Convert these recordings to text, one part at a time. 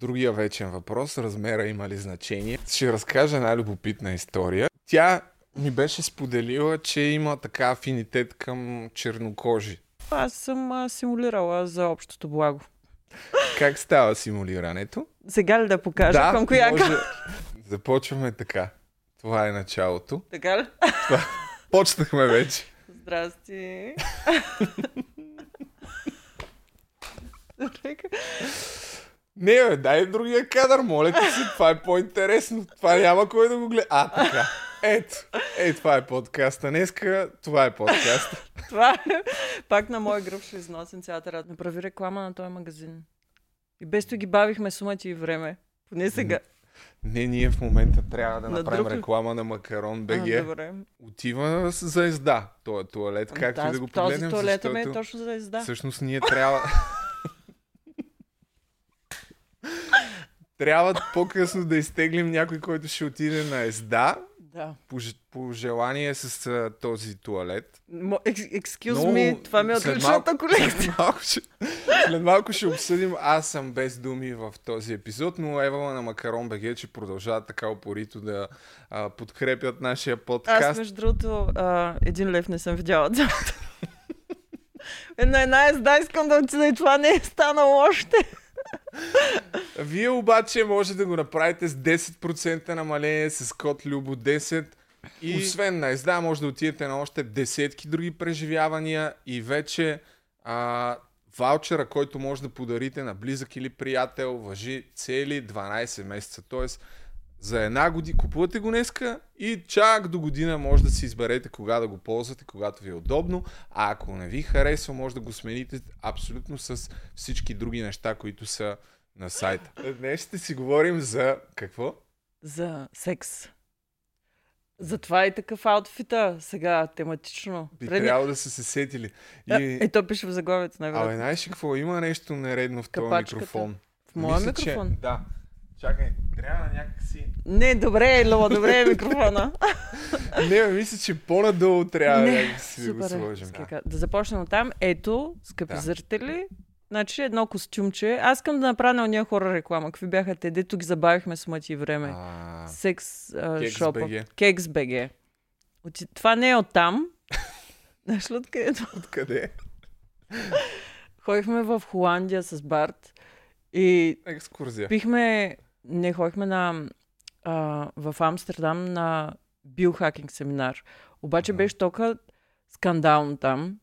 другия вечен въпрос, размера има ли значение. Ще разкажа една любопитна история. Тя ми беше споделила, че има така афинитет към чернокожи. Аз съм а, симулирала за общото благо. Как става симулирането? Сега ли да покажа да, към коя може... Започваме така. Това е началото. Така ли? Това... Почнахме вече. Здрасти. Не, бе, дай другия кадър, моля ти си, това е по-интересно. Това няма кой да го гледа. А, така. Ето, е, това е подкаста. Днеска това е подкаста. това е. Пак на моя гръб ще износим цялата рад. Направи реклама на този магазин. И без ги бавихме сумати и време. Поне сега. Не, ние в момента трябва да на направим друг... реклама на Макарон БГ. А, добре. Отива за езда, този туалет, както да, и да го погледнем. Този туалет защото... е точно за езда. Всъщност ние трябва... трябва по-късно да изтеглим някой, който ще отиде на езда да. По, по желание с а, този туалет. Excuse Но, me, това ми е отличната колекция. След малко, ще, след малко ще обсъдим Аз съм без думи в този епизод, но Ева на Макарон БГ, че продължават така опорито да а, подкрепят нашия подкаст. Аз, между другото, а, един лев не съм видяла. Една една езда искам да отида и това не е станало още. Вие обаче може да го направите с 10% намаление с код Любо 10 и освен на езда може да отидете на още десетки други преживявания и вече а, ваучера, който може да подарите на близък или приятел, въжи цели 12 месеца. Тоест, за една година, купувате го днеска и чак до година може да си изберете кога да го ползвате, когато ви е удобно. А ако не ви харесва, може да го смените абсолютно с всички други неща, които са на сайта. Днес ще си говорим за какво? За секс. Затова е такъв аутфита сега тематично. Би Преди... трябвало да са се сетили. И... Е, то пише в заглавието, най Абе, знаеш ли какво? Има нещо нередно в този микрофон. В моя Мисля, микрофон? Че... Да. Чакай, трябва някакси... Не, добре е, Лова, добре е микрофона. не, мисля, че по-надолу трябва не, да си супер, да го сложим. Да. да започнем от там. Ето, скъпи да. зрители, Значи едно костюмче. Аз искам да направя на уния хора реклама. Какви бяха те? Дето ги забавихме с мъти време. А, Секс а, шопа. Кекс БГ. Това не е оттам. Знаеш ли откъде? Откъде? Ходихме в Холандия с Барт. И Екскурзия. Пихме, не ходихме на, а, в Амстердам на биохакинг семинар. Обаче uh-huh. беше толкова скандално там.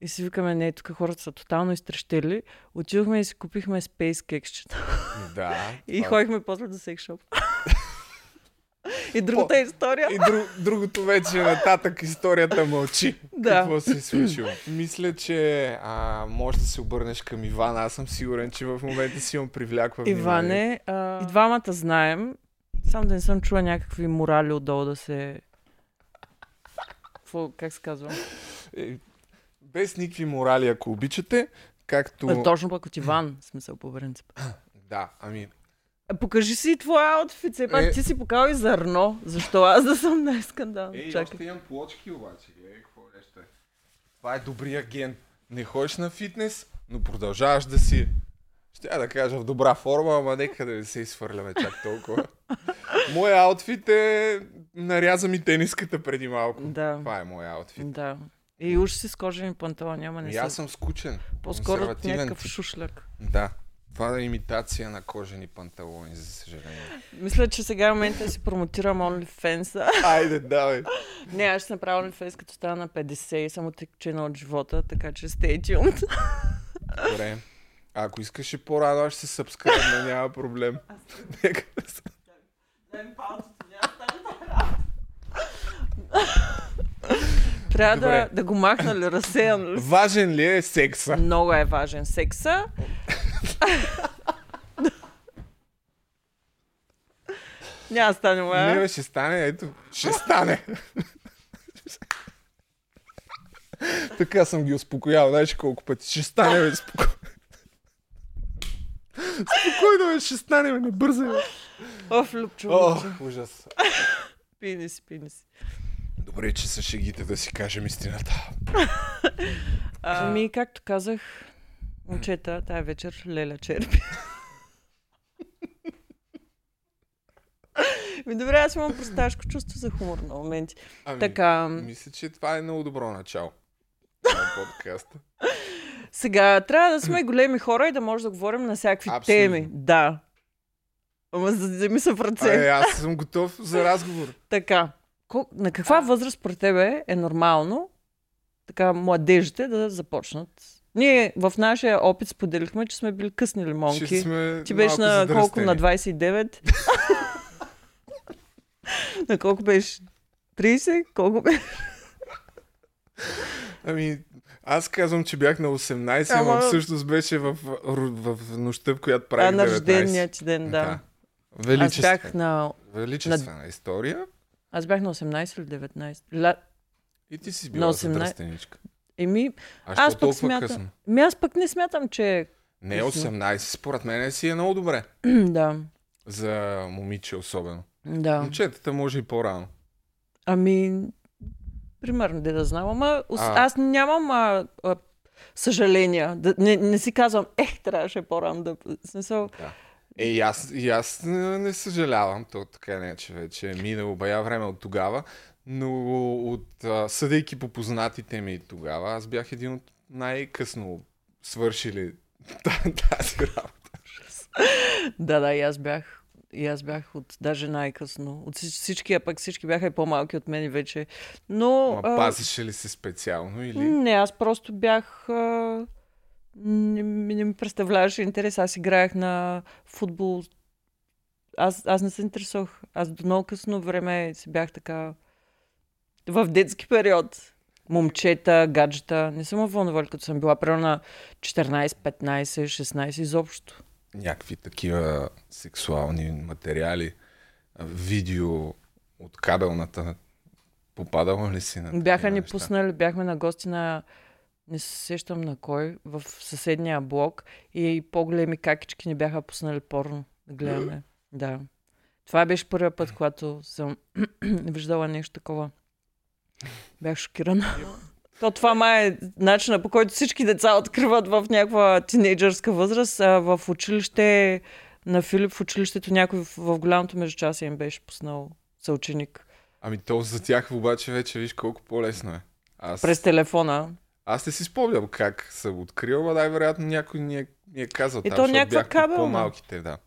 И си викаме, не, тук хората са тотално изтрещели. Отидохме и си купихме спейс кексчета. Да. и ходихме после до секшоп. И другата история. И друг, другото вече нататък историята мълчи. Да. Какво се е случило? Мисля, че а, може да се обърнеш към Иван. Аз съм сигурен, че в момента си имам привляква внимание. Иване, а, и двамата знаем. Само да не съм чула някакви морали отдолу да се... Какво, как се казва? Е, без никакви морали, ако обичате. Както... А, точно пък от Иван, смисъл по принцип. Да, ами Покажи си твоя аутфит, все пак е... ти си покал и зърно. Защо аз да съм най-скандал? Ей, Чакай. още имам плочки обаче. Гледай какво нещо е. Това е добрия ген. Не ходиш на фитнес, но продължаваш да си ще да кажа в добра форма, ама нека да не се изхвърляме чак толкова. Моя аутфит е... Наряза ми тениската преди малко. Да. Това е моя аутфит. Да. И уж си с кожени панталони, няма не И аз съм скучен. По-скоро някакъв шушляк. Да. Това е имитация на кожени панталони, за съжаление. Мисля, че сега е момента да си промотирам OnlyFans. Айде, давай. Не, аз ще направя OnlyFans като стана на 50 и съм отекчена от живота, така че stay tuned. Добре. А ако искаш и по-рано, аз ще се събскръбна, няма проблем. Нека да се... Трябва да, да го махна ли, разсеян ли? Важен ли е секса? Много е важен секса. Няма да стане, ма. Не, ще стане, ето. Ще стане. така съм ги успокоял, знаеш колко пъти. Ще стане, бе, спокойно. Спокойно, бе, ще стане, бе, не бързай, бе. Оф, Любчо. О, ужас. пини си, пини си. Добре, че са шегите да си кажем истината. Ами, както казах, момчета, тая вечер Леля черпи. Ми добре, аз имам просташко чувство за хумор на моменти. Ами, така... Мисля, че това е много добро начало на подкаста. Сега, трябва да сме големи хора и да може да говорим на всякакви Абсолютно. теми. Да. Ама за да ми са в ръце. А, аз съм готов за разговор. така. На каква възраст при тебе е нормално така младежите да започнат ние в нашия опит споделихме, че сме били късни лимонки. Сме Ти беше на колко? На 29? на колко беше? 30? Колко беше? Ами, аз казвам, че бях на 18, Ама... но всъщност беше в, в, в нощта, в която правих 19. А, на рождения ти ден, да. да. Величествена. Аз бях на... Величествена на... история. Аз бях на 18 или 19. Ла... И ти си била 18... Еми, а аз пък смятам. Късно? Ми аз пък не смятам, че. Не, 18 според мен си е много добре. да. За момиче особено. Да. Момчетата може и по-рано. Ами, примерно, де да знам, ама а... аз нямам а, а, съжаления. Да, не, не си казвам, ех, трябваше по-рано да... Смисъл... Да. Е, и аз, и аз не, не съжалявам, то така не, че вече е минало бая време от тогава, но от, а, съдейки по познатите ми тогава, аз бях един от най-късно свършили тази работа. да, да, и аз бях. И аз бях от даже най-късно. От всички, а пък всички бяха и по-малки от мен вече. Но... Ма пазеше ли се специално или? Не, аз просто бях... А... Не, не ми представляваше интерес. Аз играех на футбол. Аз, аз не се интересувах. Аз до много късно време си бях така в детски период. Момчета, гаджета. Не съм вълнували, като съм била примерно на 14, 15, 16 изобщо. Някакви такива сексуални материали, видео от кабелната попадала ли си на Бяха ни неща? пуснали, бяхме на гости на не се сещам на кой, в съседния блок и по-големи какички ни бяха пуснали порно да гледаме. да. Това беше първият път, когато съм виждала нещо такова. Бях шокирана. То това май е начина по който всички деца откриват в някаква тинейджърска възраст. А в училище на Филип в училището някой в, в голямото междучасие им беше пуснал съученик. Ами то за тях обаче вече виж колко по-лесно е. Аз... През телефона. Аз не си спомням как съм открил, а най-вероятно някой ни е, ни е казал И там, то някаква кабел. По-малките, да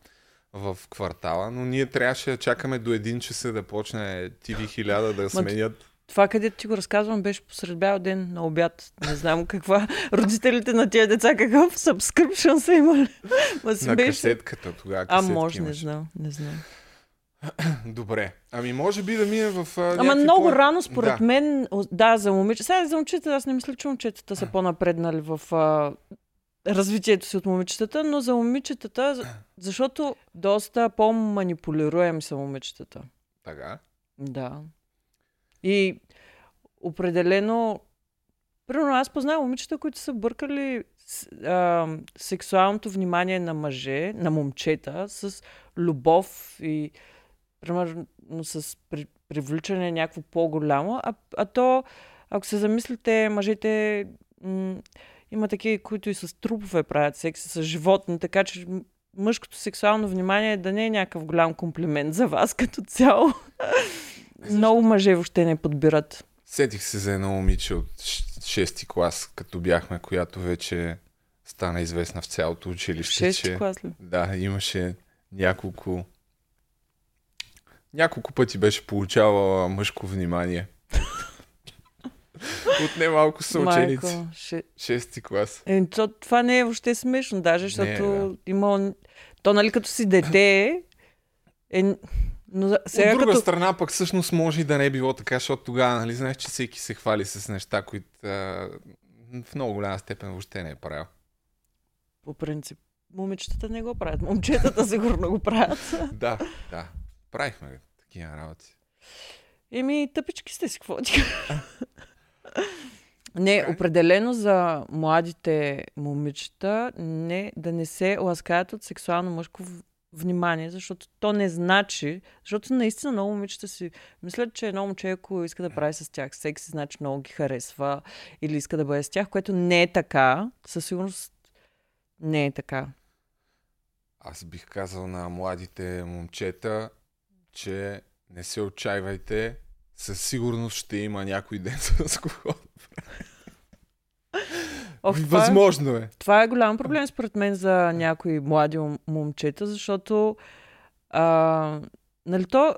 в квартала, но ние трябваше да чакаме до един часа да почне TV1000 да сменят това, където ти го разказвам, беше посред бял ден на обяд. Не знам каква. Родителите на тия деца какъв subscription са имали. Ма си на беше... касетката тогава. А, може, имаш. не знам, не знам. Добре. Ами може би да мине в. А, Ама много по... рано, според да. мен. Да, за момичета. Сега за момчета, аз не мисля, че момчетата са по-напреднали в а, развитието си от момичетата, но за момичетата, защото доста по-манипулируем са момичетата. Така. Да. И определено, примерно аз познавам момичета, които са бъркали а, сексуалното внимание на мъже, на момчета, с любов и примерно с при, привличане някакво по-голямо, а, а то, ако се замислите, мъжете м- има такива, които и с трупове правят секс, с животни, така че мъжкото сексуално внимание да не е някакъв голям комплимент за вас като цяло. Много мъже въобще не подбират. Сетих се за едно момиче от 6-ти клас, като бяхме, която вече стана известна в цялото училище. 6 че, клас ли? Да, имаше няколко няколко пъти беше получавала мъжко внимание. От немалко са ученици. Ше... Шести клас. Е, то, това не е въобще смешно, даже, защото не, да. има... То, нали, като си дете, е, но сега От друга като... страна пък всъщност може и да не е било така, защото тогава, нали, знаеш, че всеки се хвали с неща, които а, в много голяма степен въобще не е правил. По принцип, момичетата не го правят. Момчетата сигурно го правят. да, да. Правихме такива работи. Еми, тъпички сте си, какво Не, определено за младите момичета не, да не се ласкаят от сексуално мъжко внимание, защото то не значи, защото наистина много момичета си мислят, че едно момче, ако иска да прави с тях секс, значи много ги харесва или иска да бъде с тях, което не е така. Със сигурност не е така. Аз бих казал на младите момчета, че не се отчаивайте. Със сигурност ще има някой ден с кого Ох, Възможно е. Това е голям проблем според мен за някои млади момчета, защото а, нали то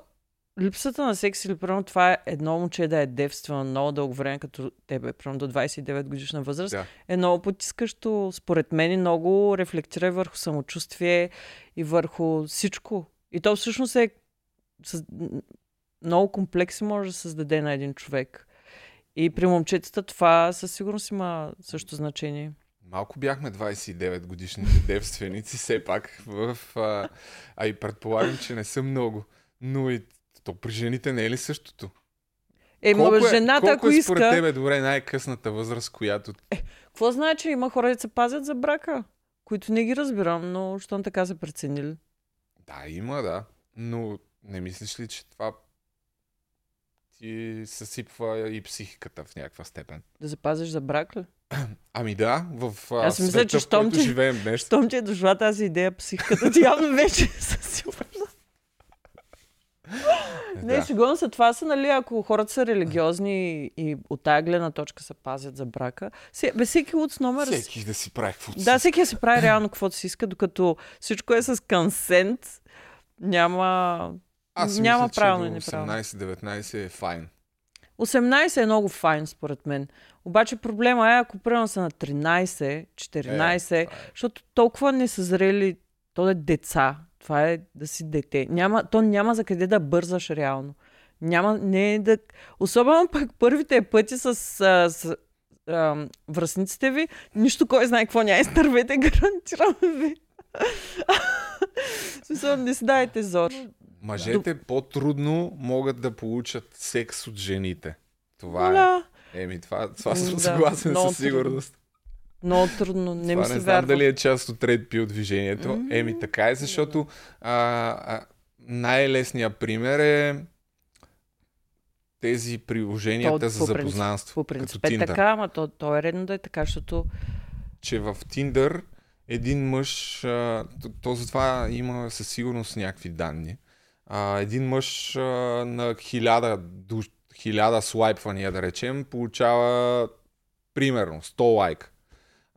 липсата на секс или примерно това е едно момче да е девствено много дълго време, като тебе, примерно до 29 годишна възраст, да. е много потискащо, според мен, и много рефлектира върху самочувствие и върху всичко. И то всъщност е много комплекси може да създаде на един човек. И при момчетата това със сигурност има също значение. Малко бяхме 29 годишни девственици, все пак. В, а, а и предполагам, че не са много. Но и то при жените не е ли същото? Е, колко е, жената, колко ако е според иска... тебе добре най-късната възраст, която... Е, какво значи? Има хора, да се пазят за брака, които не ги разбирам, но щом така се преценили. Да, има, да. Но не мислиш ли, че това ти съсипва и психиката в някаква степен? Да запазиш за брак ли? Ами да, в Аз света, мисля, че в който ти, живеем днес. Щом ти е дошла тази идея, психиката ти явно вече е съсипва. Не, да. шегувам се. Това са, нали, ако хората са религиозни и от тази гледна точка се пазят за брака. Бе, всеки луц номер... Всеки да си прави каквото Да, всеки да си прави реално каквото си иска, докато всичко е с консент, няма... Аз няма мисля, правилно и неправилно. 18-19 е файн. 18 е много файн, според мен. Обаче проблема е, ако примерно са на 13, 14, е, е. защото толкова не са зрели, то е деца, това е да си дете. Няма, то няма за къде да бързаш реално. Няма, не е да... Особено пък първите пъти с, с, с а, връзниците ви, нищо кой знае какво няма. Изтървете, гарантирам ви. Смисъл, не си дайте зор. Мъжете До... по-трудно могат да получат секс от жените. Това е. да. е. Еми, това, това съм да, съгласен със сигурност. Много трудно. Не ми се не знам дали е част от Red Pill движението. Mm-hmm. Еми така е, защото а, а, най-лесният пример е тези приложенията то, за запознанство. По принцип е така, ама то, то е редно да е така, защото... Че в Tinder един мъж, а, то, то затова има със сигурност някакви данни, а, един мъж а, на хиляда, душ, хиляда слайпвания, да речем, получава примерно 100 лайка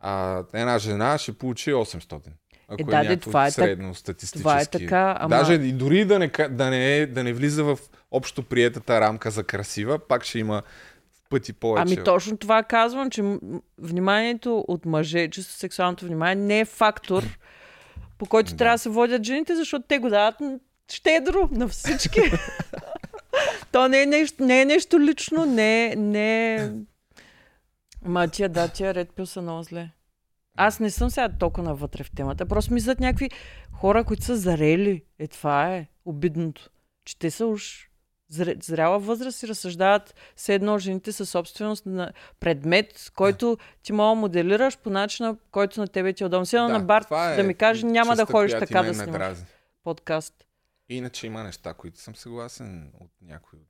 а една жена ще получи 800. Ако е, да, е това е средно так... статистически. Това е така, ама... Даже и дори да не, да, не, е, да не влиза в общо приетата рамка за красива, пак ще има пъти повече. Ами точно това казвам, че вниманието от мъже, чисто сексуалното внимание, не е фактор, по който да. трябва да се водят жените, защото те го дават щедро на всички. То не е нещо, не е нещо лично, не, не е Ма тия, да, тия ред пил са много зле. Аз не съм сега толкова навътре в темата. Просто мислят някакви хора, които са зарели. Е, това е обидното. Че те са уж зряла възраст и разсъждават все едно жените със собственост на предмет, който ти мога моделираш по начина, който на тебе ти е удобно. да, на Барт е да ми каже, няма да ходиш така да снимаш подкаст. Иначе има неща, които съм съгласен от някои от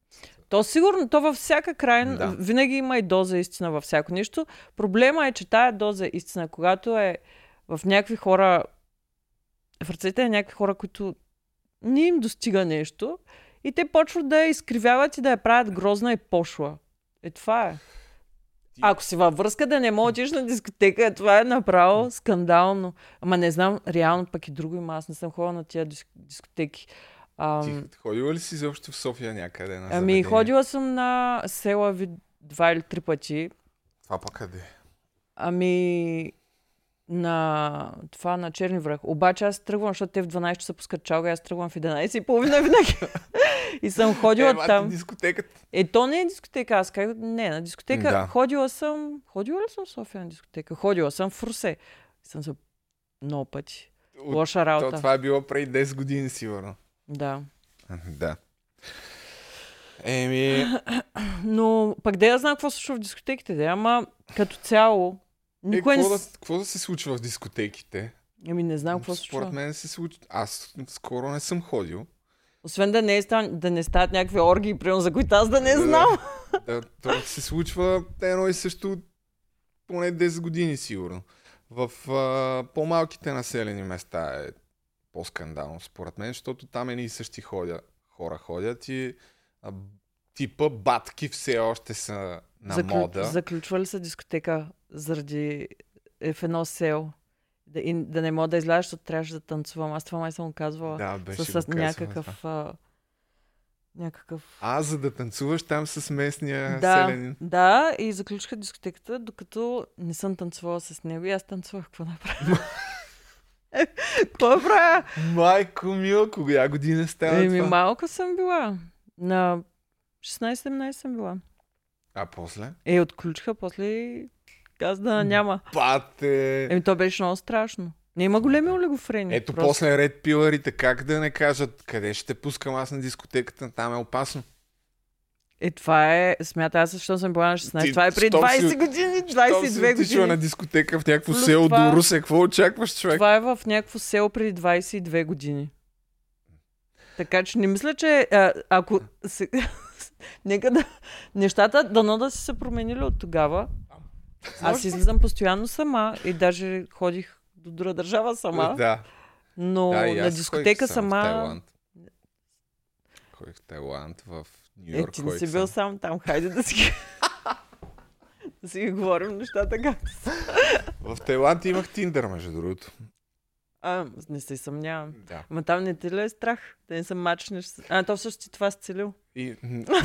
то сигурно, то във всяка крайна, да. винаги има и доза истина във всяко нещо. Проблема е, че тая доза истина, когато е в някакви хора, в ръцете на някакви хора, които не им достига нещо, и те почват да я изкривяват и да я правят грозна и пошла. Е, това е. Ако си във връзка да не можеш на дискотека, това е направо скандално. Ама не знам, реално пък и друго има. Аз не съм ходила на тия дискотеки. Ам... Ти ходила ли си заобщо в София някъде? На ами, ходила съм на села ви два или три пъти. Това пък къде? Ами, на това на Черни връх. Обаче аз тръгвам, защото те в 12 часа пускат чалга, аз тръгвам в 11 и половина винаги. и съм ходила е, там. Дискотеката. Е, то не е дискотека, аз как... Не, на дискотека. Да. Ходила съм... Ходила ли съм в София на дискотека? Ходила съм в Русе. Съм за много пъти. Лоша работа. То, това е било преди 10 години, сигурно. Да. Да. Еми... Но пък да я знам какво се случва в дискотеките, да, ама като цяло... Никой е, какво, не... да, какво да се случва в дискотеките? Ами не знам какво се случва. Според мен се случва. Аз скоро не съм ходил. Освен да не, е, да не стават някакви орги, примерно, за които аз да не знам. Да, да, това се случва едно и също поне 10 години сигурно. В а, по-малките населени места е по-скандално, според мен, защото там едни и същи ходя, хора ходят и а, типа батки все още са на Заклю... мода. Заключва ли се дискотека заради е в едно село? Да, и, да не мога да изляза, защото трябваше да танцувам. Аз това май съм казвала. Да, беше с, с някакъв... А, някакъв... А, за да танцуваш там с местния да, селянин. Да, и заключиха дискотеката, докато не съм танцувала с него и аз танцувах. Какво направя? Какво правя? Майко мил, кога година става Еми, това? малко съм била. На 16-17 съм била. А после? Е, отключиха, после и каза няма. Пате! Еми, то беше много страшно. Не има големи олигофрени. Ето просто. после ред пиларите, как да не кажат, къде ще пускам аз на дискотеката, там е опасно. Е, това е, смята аз, защо съм била на 16. Ти, това е при 20 си, години, 22 години. Ти на дискотека в някакво Плюс село това, до Русе. Какво очакваш, човек? Това е в някакво село преди 22 години. Така че не мисля, че а, ако... Се, нека да... Нещата дано да са се променили от тогава. Аз излизам постоянно сама и даже ходих до друга държава сама. Да. Но да, на дискотека сама... В Тайланд. Ходих в Тайланд, в Нью Йорк. Е, ти не си бил сам там. Хайде да си да си говорим нещата как В Тайланд имах Тиндър, между другото. А, не се съмнявам. Да. Ама там не ти ли е страх? Да не се мачнеш. А, то всъщност ти това си целил. И...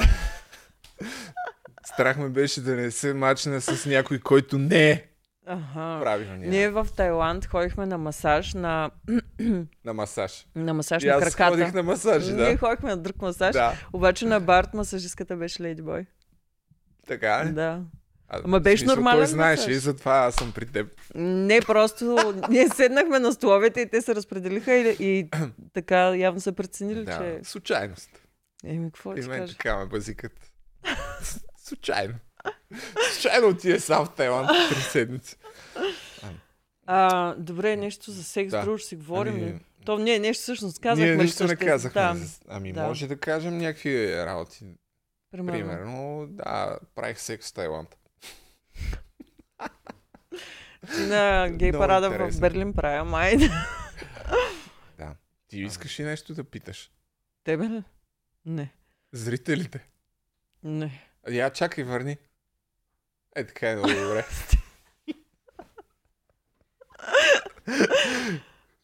Страх ме беше да не се мачна с някой, който не е Ага. правилно. Ние в Тайланд ходихме на масаж на... на масаж. На масаж и на краката. Аз ходих на масаж, да. Ние ходихме на друг масаж. Да. Обаче на Барт масажистката беше Леди Бой. Така е? Да. А, Ама беше смисъл, нормален. Той знаеш и затова аз съм при теб. Не, просто ние седнахме на столовете и те се разпределиха и, и така явно са преценили, да, че... случайност. Еми, какво ти кажа? така ме базикат. Случайно. Случайно отиде сам в Тайланд три седмици. А, добре, нещо за секс, да. друго ще си говорим. Ами... То не, нещо всъщност казахме. Ние нищо не казахме. Да. Ами да. може да кажем някакви работи. Примерно. Примерно, да, правих секс в Тайланд. на гей парада в Берлин правя май. да. Ти искаш ли нещо да питаш? Тебе ли? Не. Зрителите? Не. Я чакай, върни. Е, така е много добре.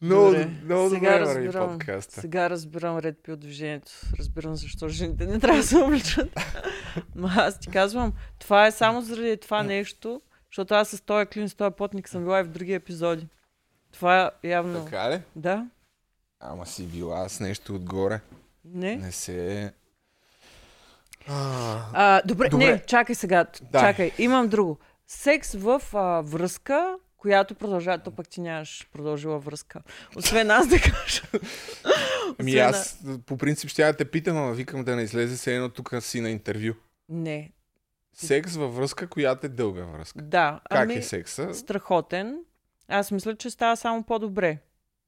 Много, добре. много сега добре разбирам, подкаста. Сега разбирам пи от движението. Разбирам защо жените не трябва да се обличат. Но аз ти казвам, това е само заради това нещо, защото аз с този клин, с този потник съм била и в други епизоди. Това е явно... Така ли? Да. Ама си била с нещо отгоре. Не. Не се... А, а, добре, добре, не, чакай сега. Да. Чакай, имам друго. Секс в а, връзка, която продължава, то пък ти нямаш продължила връзка. Освен аз да кажа. Ами аз по принцип ще я те питам, ама викам да не излезе се едно тук си на интервю. Не. Секс във връзка, която е дълга връзка. Да. Как ами, е секса? Страхотен. Аз мисля, че става само по-добре,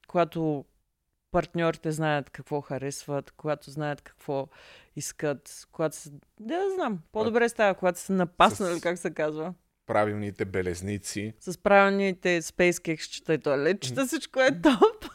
когато партньорите знаят какво харесват, когато знаят какво искат, когато се... Да, знам. По-добре става, когато са напаснали, с... как се казва. Правилните белезници. С правилните спейскекщета и туалетчета, всичко е топ.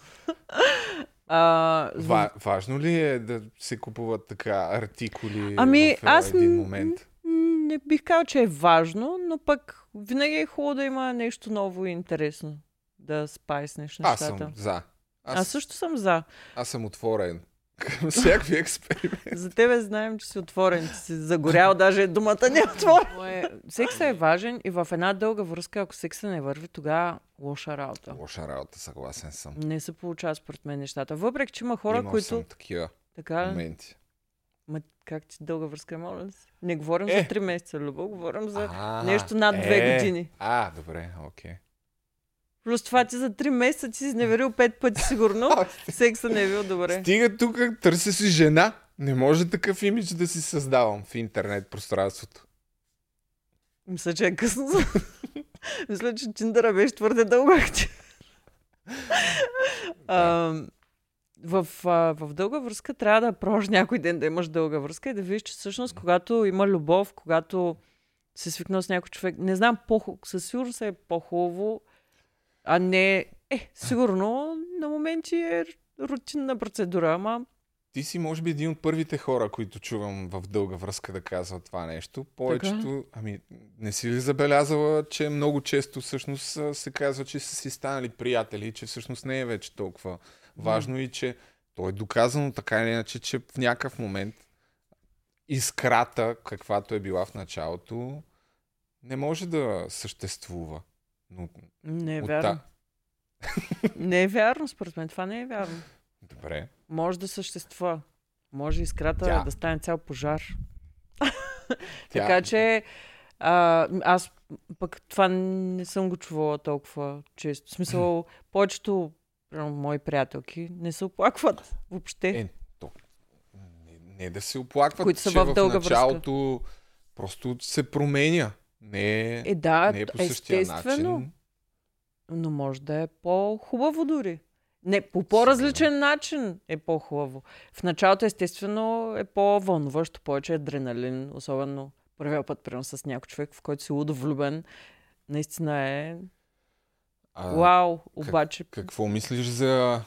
А, Ва, важно ли е да се купуват така артикули ами, в аз един момент? Не бих казал, че е важно, но пък винаги е хубаво да има нещо ново и интересно. Да спайснеш нещата. Аз съм за. Аз, аз също съм за. Аз съм отворен към всякакви експерименти. За тебе знаем, че си отворен, че си загорял, даже думата не е отворен. Сексът е важен и в една дълга връзка, ако секса не върви, тогава лоша работа. Лоша работа, съгласен съм. Не се получава според мен нещата. Въпреки, че има хора, Имал които... съм такива така, моменти. Ма как ти дълга връзка, моля ли си? Не говорим е. за 3 месеца, Любо, говорим за а, нещо над 2 е. години. А, добре, окей. Okay. Плюс това ти за 3 месеца ти си изневерил 5 пъти сигурно. Секса не е бил добре. Стига тук, търся си жена. Не може такъв имидж да си създавам в интернет пространството. Мисля, че е късно. Мисля, че Тиндъра беше твърде дълго в, в дълга връзка трябва да прожи някой ден да имаш дълга връзка и да видиш, че всъщност когато има любов, когато се свикнал с някой човек, не знам, по със сигурност е по-хубаво а не, е, сигурно на моменти е рутинна процедура, ама ти си, може би, един от първите хора, които чувам в дълга връзка да казва това нещо. Повечето, така? ами, не си ли забелязала, че много често всъщност се казва, че са си станали приятели, че всъщност не е вече толкова важно mm. и че то е доказано така или иначе, че в някакъв момент искрата, каквато е била в началото, не може да съществува. Но, не е вярно. не е вярно, според мен. Това не е вярно. Добре. Може да съществува. Може искрата Тя... да стане цял пожар. Тя... така че а, аз пък това не съм го чувала толкова често. В смисъл, повечето мои приятелки не се оплакват въобще. Е, то, не, не да се оплакват, които са в, дълга в началото връзка. просто се променя. Не е, е, да, не е по същия естествено. начин. Но може да е по-хубаво дори. Не, по по-различен начин е по-хубаво. В началото, естествено, е по-вълнуващо, повече адреналин, особено първия път, примерно с някой човек, в който си лудо влюбен. Наистина е... А, Вау, обаче... Как, какво мислиш за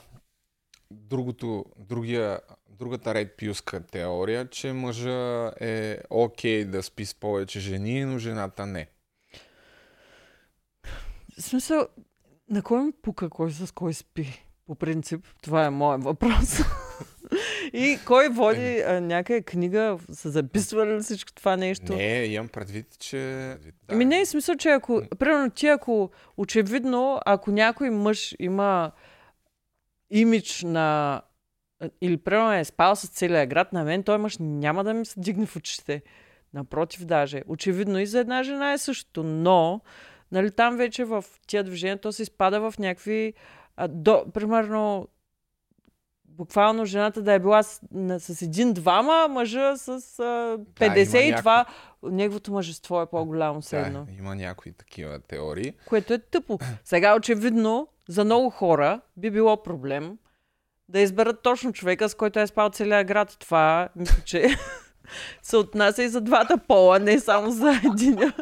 другото, другия, другата ред пюска теория, че мъжа е окей okay да спи с повече жени, но жената не? В смисъл, на кой ми пука кой с кой спи? По принцип, това е моят въпрос. И кой води а, някаква книга, са записвали ли всичко това нещо? Не, имам предвид, че... Да. Ми не е смисъл, че ако, примерно ти ако, очевидно, ако някой мъж има имидж на или примерно е спал с целия град, на мен той мъж няма да ми се дигне в очите. Напротив даже. Очевидно и за една жена е същото, но нали, там вече в тия движения то се изпада в някакви а, до, примерно, буквално жената да е била с, на, с един-двама, мъжа с а, 52. Да, някакво... Неговото мъжество е по-голямо седно. Да, има някои такива теории. Което е тъпо. Сега, очевидно, за много хора би било проблем да изберат точно човека, с който е спал целия град. Това, мисля, че се отнася и за двата пола, не само за един.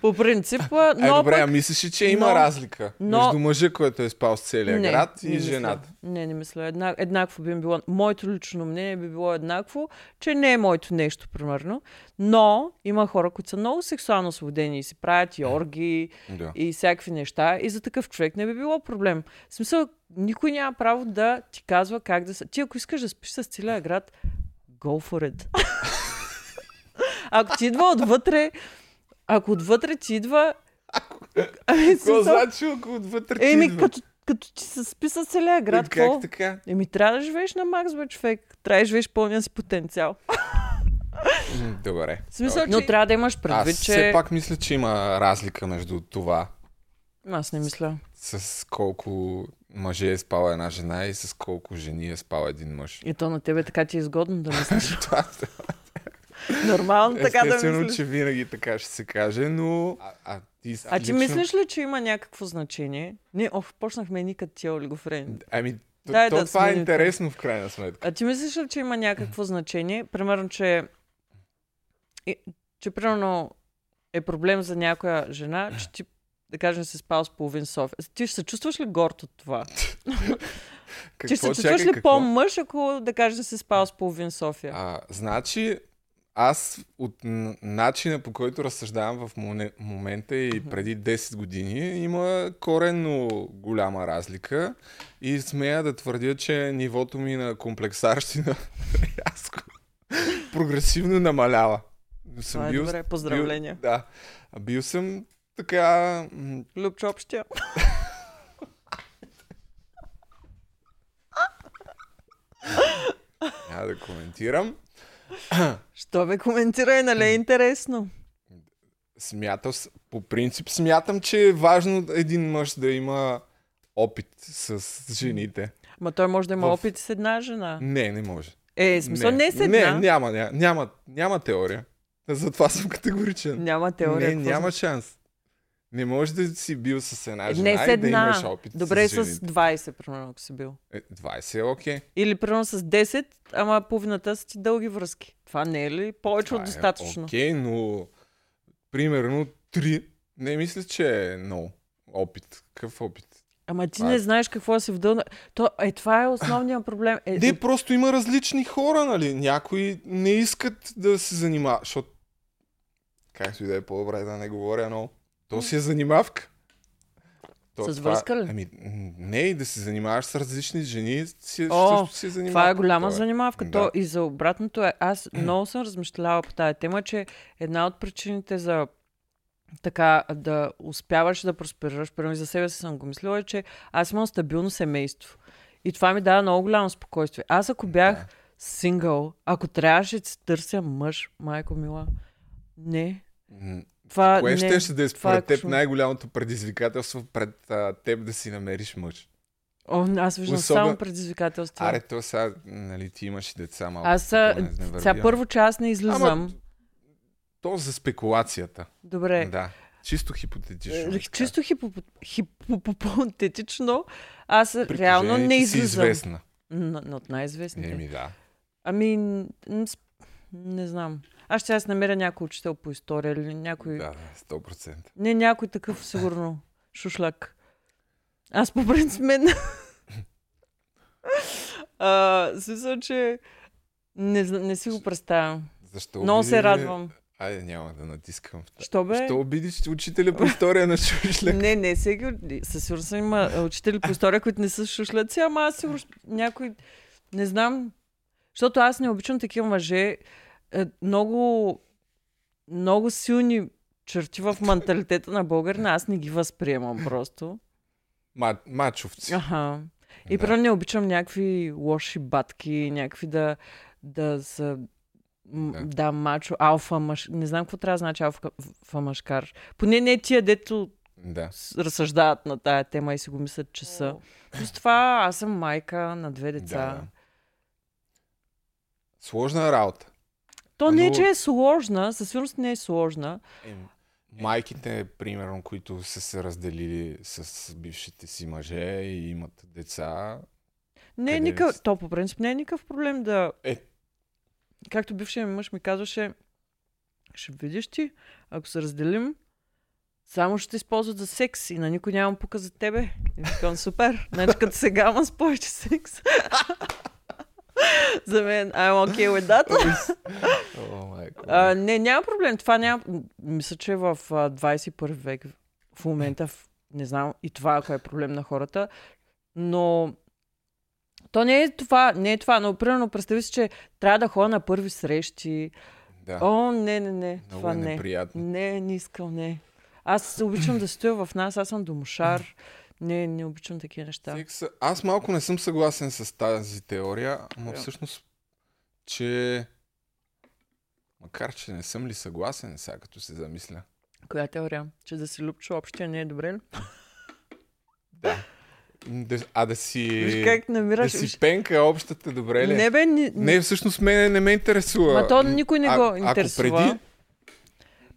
По принцип, но Е, добре, пък... а мислиш че има но... разлика но... между мъжа, който е спал с целия не, град и не жената? Мисля. Не, не мисля. Една, еднакво би било. Моето лично мнение би било еднакво, че не е моето нещо, примерно. Но има хора, които са много сексуално свободени и си правят и орги да. и всякакви неща. И за такъв човек не би било проблем. В смисъл, никой няма право да ти казва как да се... Ти ако искаш да спиш с целия град, go for it. ако ти идва отвътре ако отвътре ти идва... Ами, Какво значи, ако отвътре ти Еми, като, като ти се списа целия град, как какво? така? Еми, трябва да живееш на макс, бе, човек. Трябва да живееш пълния си потенциал. Добре. Смисъл, Но че... трябва да имаш предвид, Аз че... все пак мисля, че има разлика между това. Аз не мисля. С колко мъже е спала една жена и с колко жени е спал един мъж. И то на тебе така ти е изгодно да мислиш. Нормално така да мислиш. Естествено, че винаги така ще се каже, но... А, а ти, а ти лично... мислиш ли, че има някакво значение? Не, ох, почнахме ни като тия олигофрени. Ами, то, Дай то, да това е интересно в крайна сметка. А ти мислиш ли, че има някакво значение? Примерно, че... Че, примерно, е проблем за някоя жена, че ти, да кажем, се спал с половин София. Ти ще се чувстваш ли горд от това? Какво? Ти се чувстваш ли по-мъж, ако, да кажем, се спал с половин София? А, значи, аз от начина по който разсъждавам в момента и преди 10 години има коренно голяма разлика и смея да твърдя, че нивото ми на комплексарщина рязко прогресивно намалява. Съм Това е бил, добре, поздравления. Бил, да, бил съм така... Любчо общия. Няма да коментирам. Що бе коментирай, нали е интересно? Смятал, по принцип смятам, че е важно един мъж да има опит с жените. Ма той може да има в... опит с една жена. Не, не може. Е, смисъл не, не с една. Не, няма, няма, няма, няма теория. Затова съм категоричен. Няма теория. Не, няма шанс. Не може да си бил с една жена не с една. и да имаш опит Добре, с, с 20, примерно, ако си бил. Е, 20 е окей. Okay. Или примерно с 10, ама половината са ти дълги връзки. Това не е ли повече Това от е достатъчно? Окей, okay, но примерно 3. Не мисля, че е много опит. Какъв опит? Ама ти а... не знаеш какво се вдълна. То, е, това е основният проблем. Е, не, е... просто има различни хора, нали? Някои не искат да се занимават, защото както и да е по-добре да не говоря, но то си е занимавка. То, с връзка ли? Ами, не, и да се занимаваш с различни жени, си, О, също си занимавка. Това е голяма това. занимавка. Да. То и за обратното е. Аз много съм размишляла по тази тема, че една от причините за така да успяваш да просперираш, примерно за себе си съм го мислила, е, че аз имам стабилно семейство. И това ми дава много голямо спокойствие. Аз ако бях да. сингъл, ако трябваше да си търся мъж, майко мила, не. Това Кое не, ще, ще да е според е теб най-голямото предизвикателство пред а, теб да си намериш мъж? О, аз виждам Особен... само предизвикателства. Аре, то сега, нали, ти имаш и деца малко. Аз са, сега първо, че аз не излизам. Ама, то за спекулацията. Добре. Да. Чисто хипотетично. Е, чисто хипотетично. Аз При реално не излизам. Си известна. Но, но от най-известните. Еми да. Ами, не знам. Аз ще аз намеря някой учител по история или някой... Да, 100%. Не, някой такъв, сигурно. Шушлак. Аз по принцип мен... а, смисъл, че не, не си го представям. Защо? Много се радвам. Айде, няма да натискам. Що бе? Що обидиш учителя по история на шушляк? не, не, всеки. Със сигурност има учители по история, които не са шушлеци, ама аз сигурно някой... Не знам. Защото аз не обичам такива мъже. Е, много, много силни черти в менталитета на българина. Аз не ги възприемам просто. Ма, мачовци. Ага. И да. не обичам някакви лоши батки, някакви да, да са да. да, мачо, алфа мъж. Не знам какво трябва да значи алфа мъжкар. Поне не тия, дето да. разсъждават на тая тема и си го мислят, че са. Плюс това аз съм майка на две деца. Да. Сложна работа. То не, че е сложна, със сигурност не е сложна. Е, майките, примерно, които са се разделили с бившите си мъже и имат деца. Не е никакъв, то по принцип не е никакъв проблем да... Е, както бившия ми мъж ми казваше, ще видиш ти, ако се разделим, само ще използват за секс и на никой нямам пука за тебе. И викам, супер. Значи като сега има с повече секс. за мен, I'm okay with that. oh uh, не, няма проблем. Това няма... Мисля, че в uh, 21 век в момента, в... не знам и това, ако е проблем на хората, но то не е това, не е това, но примерно представи си, че трябва да ходя на първи срещи. Да. О, не, не, не. Много това е не. Не, не искам, не. Аз обичам да стоя в нас, аз съм домошар. Не, не обичам такива неща. Аз малко не съм съгласен с тази теория, но всъщност, че макар, че не съм ли съгласен, сега като се замисля. Коя теория? Че да си любчо общия не е добре ли? Да. Да, а да си... Виж как намираш... Да си пенка общата, добре ли? Не бе... Ни... Не, всъщност мене не ме интересува. Ма то никой не а, го интересува. Ако преди...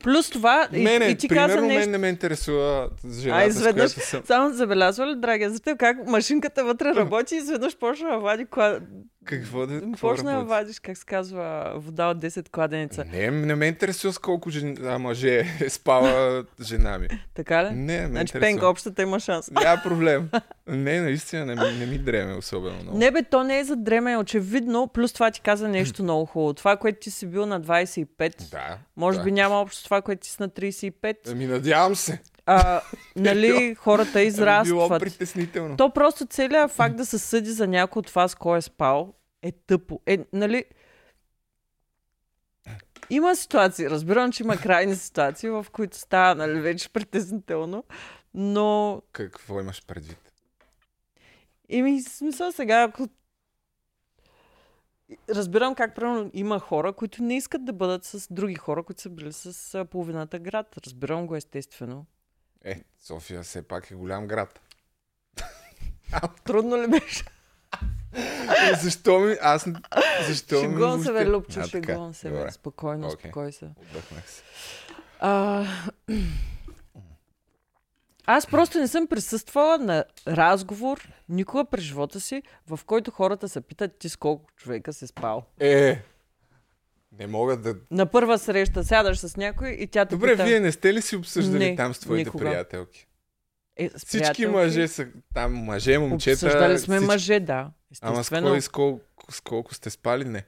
Плюс това, мене, и, и ти примерно, каза нещо... мен не ме интересува жената, а, изведнъж, с която съм. Само забелязва ли, драги, за теб как машинката вътре работи и изведнъж почва да вади кла... Какво да Почна да вадиш, как се казва, вода от 10 кладенеца. Не, не ме интересува с колко жен... а, мъже е спала жена ми. Така ли? Не, ме Значи пенка общата има шанс. Няма проблем. Не, наистина не, ми, не ми дреме особено много. Не бе, то не е за дреме, очевидно. Плюс това ти каза нещо много хубаво. Това, което ти си бил на 25, да, може да. би няма общо това, което ти си на 35. Ами надявам се. А, нали, хората израстват. Било притеснително. То просто целият факт да се съди за някой от вас, кой е спал, е тъпо. Е, нали... Има ситуации, разбирам, че има крайни ситуации, в които става, нали, вече притеснително, но... Какво имаш предвид? Ими, смисъл сега, ако Разбирам как, примерно, има хора, които не искат да бъдат с други хора, които са били с половината град. Разбирам го естествено. Е, София все пак е голям град. Трудно ли беше? защо ми... Аз... Защо шегувам ми... се, бе, Любчо, шегувам се, бе. Спокойно, okay. спокой се. Отдъхнах се. А... Аз просто не съм присъствала на разговор никога през живота си, в който хората се питат ти с колко човека си спал. Е, не мога да... На първа среща сядаш с някой и тя те Добре, пита... вие не сте ли си обсъждали не, там с твоите никога. приятелки? Е, Всички мъже са там, мъже, момчета. Обсъждали сме всички... мъже, да. Ама с кой, с колко, с колко сте спали, не.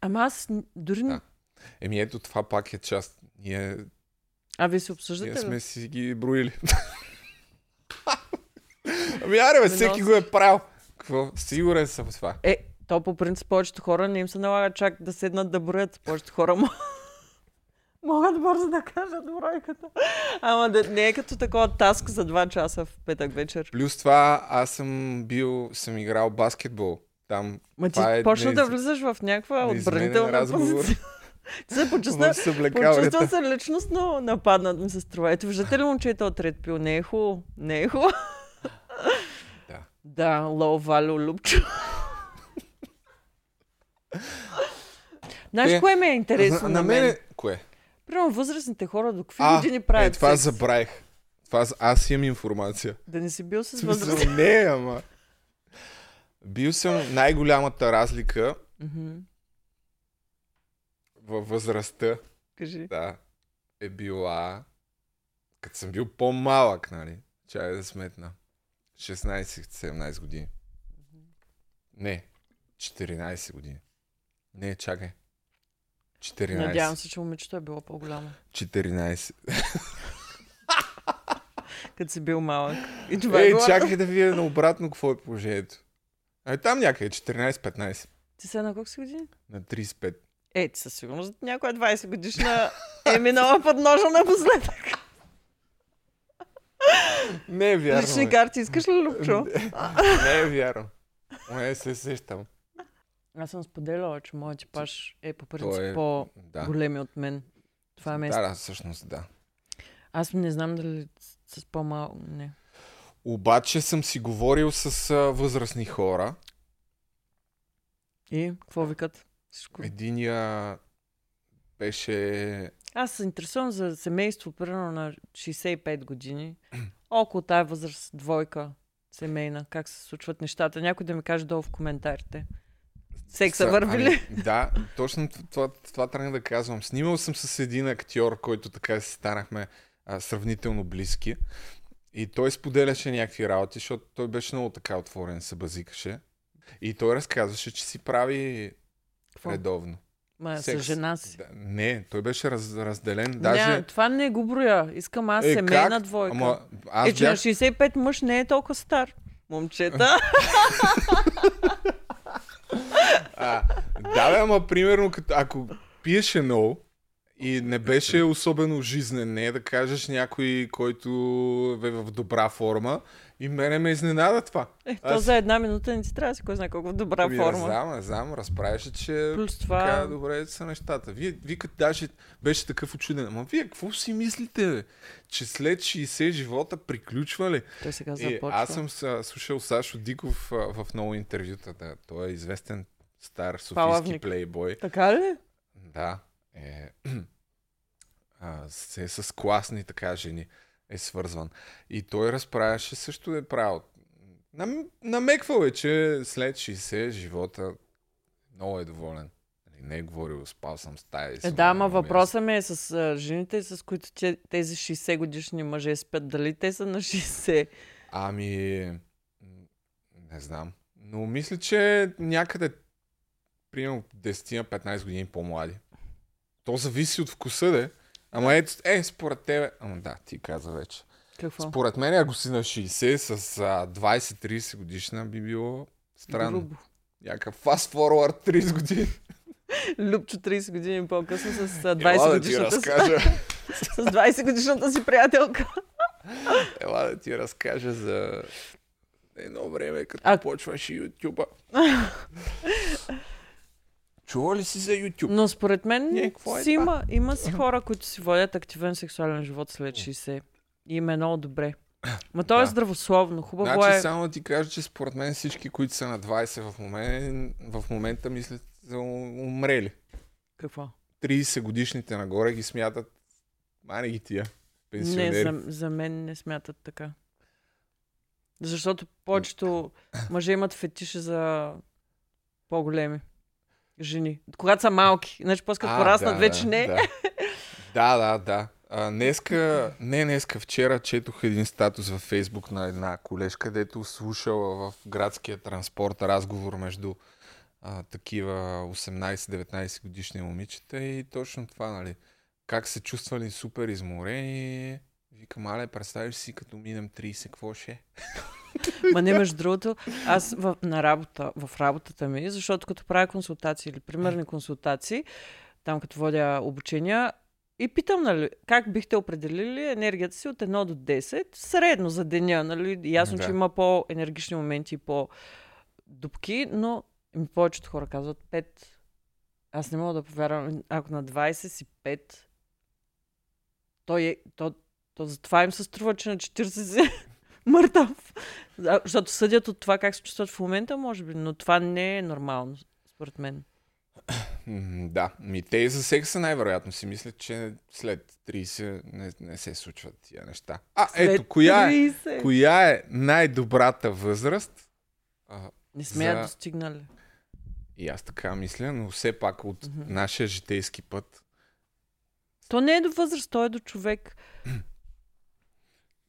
Ама аз дори... Да. Еми ето това пак е част. Ние... А вие се обсъждате Ние сме си ги броили. ами аре, бе, всеки го е правил. Какво? Сигурен съм с това. Е, то по принцип повечето хора не им се налага чак да седнат да броят. Повечето хора могат бързо да кажат бройката. Ама да, не е като такова таск за 2 часа в петък вечер. Плюс това, аз съм бил, съм играл баскетбол. Там, Ма ти е почна да влизаш в някаква отбранителна позиция. Ти се почувства, почувства се личностно нападнат ми се струва. Ето, виждате ли момчета от Ред Пил? Не е хубаво. Не е хубаво. Да. Да, лоу валю лупчо. Знаеш, кое ме е интересно на, на мен? Е... Кое? Примерно възрастните хора до какви а, години правят е, това секс? забравих. Това, аз имам информация. Да не си бил с възраст. Не, ама. Бил съм най-голямата разлика mm-hmm. във възрастта. Кажи. Да. Е била... Като съм бил по-малък, нали? Чай да сметна. 16-17 години. Mm-hmm. Не. 14 години. Не, чакай. 14. Надявам се, че момичето е било по-голямо. 14. Като си бил малък. И това Ей, е било... чакай да видя наобратно какво е положението. Ай, там някъде 14-15. Ти сега на колко си години? На 35. Е, ти със сигурност някоя 20 годишна е минала под ножа напоследък. Не е вярно. Лични карти искаш ли, Лупчо? не е вярно. Не се сещам. Аз съм споделяла, че моят типаж е по принцип е... по-големи да. от мен. Това е место. Да, да, всъщност да. Аз не знам дали с по-малко... Не. Обаче съм си говорил с а, възрастни хора. И? Какво викат? Всичко. Единия беше... Аз се интересувам за семейство, примерно на 65 години. Около тая възраст, двойка, семейна. Как се случват нещата? Някой да ми каже долу в коментарите. Секса върви ли? Ами, да, точно това, това, това трябва да казвам. Снимал съм с един актьор, който така си станахме а, сравнително близки. И той споделяше някакви работи, защото той беше много така отворен, се базикаше. И той разказваше, че си прави Какво? редовно. Ма Секс. с жена си. Да, не, той беше раз, разделен. Даже... Не, това не го броя. Искам аз е, семейна как? двойка. Ама, аз е, че бях... на 65 мъж не е толкова стар. Момчета. а, да, бе, ама примерно, като, ако пиеше много, и не беше особено жизнен, не е да кажеш някой, който е в добра форма. И мене ме изненада това. Е, то Аз... за една минута не ти трябва да си кой знае колко в добра ами, форма. Не знам, не знам, разправяше, че Плюс това... така добре са нещата. Вие, вие като даже беше такъв очуден. Ама вие какво си мислите, бе? Че след 60 живота приключва ли? Той сега започва. И аз съм слушал Сашо Диков в много интервюта. Той е известен стар софийски плейбой. Така ли? Да. Е, а, се е с класни така жени е свързван. И той разправяше също е правил. Нам, намеквал е, че след 60 живота много е доволен. Нали, не е говорил, спал съм с тая. Е, да, ама въпросът ми е с а, жените, с които тези 60 годишни мъже спят. Дали те са на 60? Ами, не знам. Но мисля, че някъде примерно 10-15 години по-млади. То зависи от вкуса, де. Ама ето, е, според тебе... Ама да, ти каза вече. Какво? Според мен, ако си на 60 с 20-30 годишна, би било странно. Грубо. Някакъв fast forward 30 години. Любчо 30 години по-късно с 20 Ела годишната да разкажа. с 20 годишната си приятелка. Ела да ти разкажа за едно време, като а... почваш и YouTube. Чува ли си за YouTube? Но според мен Не, е си има, има си хора, които си водят активен сексуален живот след 60. И им е много добре. Ма то е да. е здравословно. Хубаво значи, е... само да ти кажа, че според мен всички, които са на 20 в, момент, в момента мислят за умрели. Какво? 30 годишните нагоре ги смятат мани ги тия. Не, за, за мен не смятат така. Защото повечето мъже имат фетиши за по-големи жени. Когато са малки. Значи, после като пораснат, да, вече да, не. Да. да, да, да. А, днеска, не днеска, вчера четох един статус във Фейсбук на една колежка, дето слушала в градския транспорт разговор между а, такива 18-19 годишни момичета и точно това, нали, как се чувствали супер изморени. Викам, але, представиш си, като минем 30, какво ще? Ма не, между другото, аз в, на работа, в работата ми, защото като правя консултации или примерни консултации, там като водя обучения, и питам, нали, как бихте определили енергията си от 1 до 10, средно за деня, нали? Ясно, да. че има по-енергични моменти и по-дупки, но ми повечето хора казват 5. Аз не мога да повярвам, ако на 20 си 5, то, е, то, то затова им се струва, че на 40 си мъртъв. Защото съдят от това как се чувстват в момента, може би, но това не е нормално, според мен. Да, ми те и за секса най-вероятно си мислят, че след 30 не, не се случват тия неща. А, след ето, коя е, коя е най-добрата възраст? А, не сме за... достигнали. И аз така мисля, но все пак от mm-hmm. нашия житейски път. То не е до възраст, то е до човек.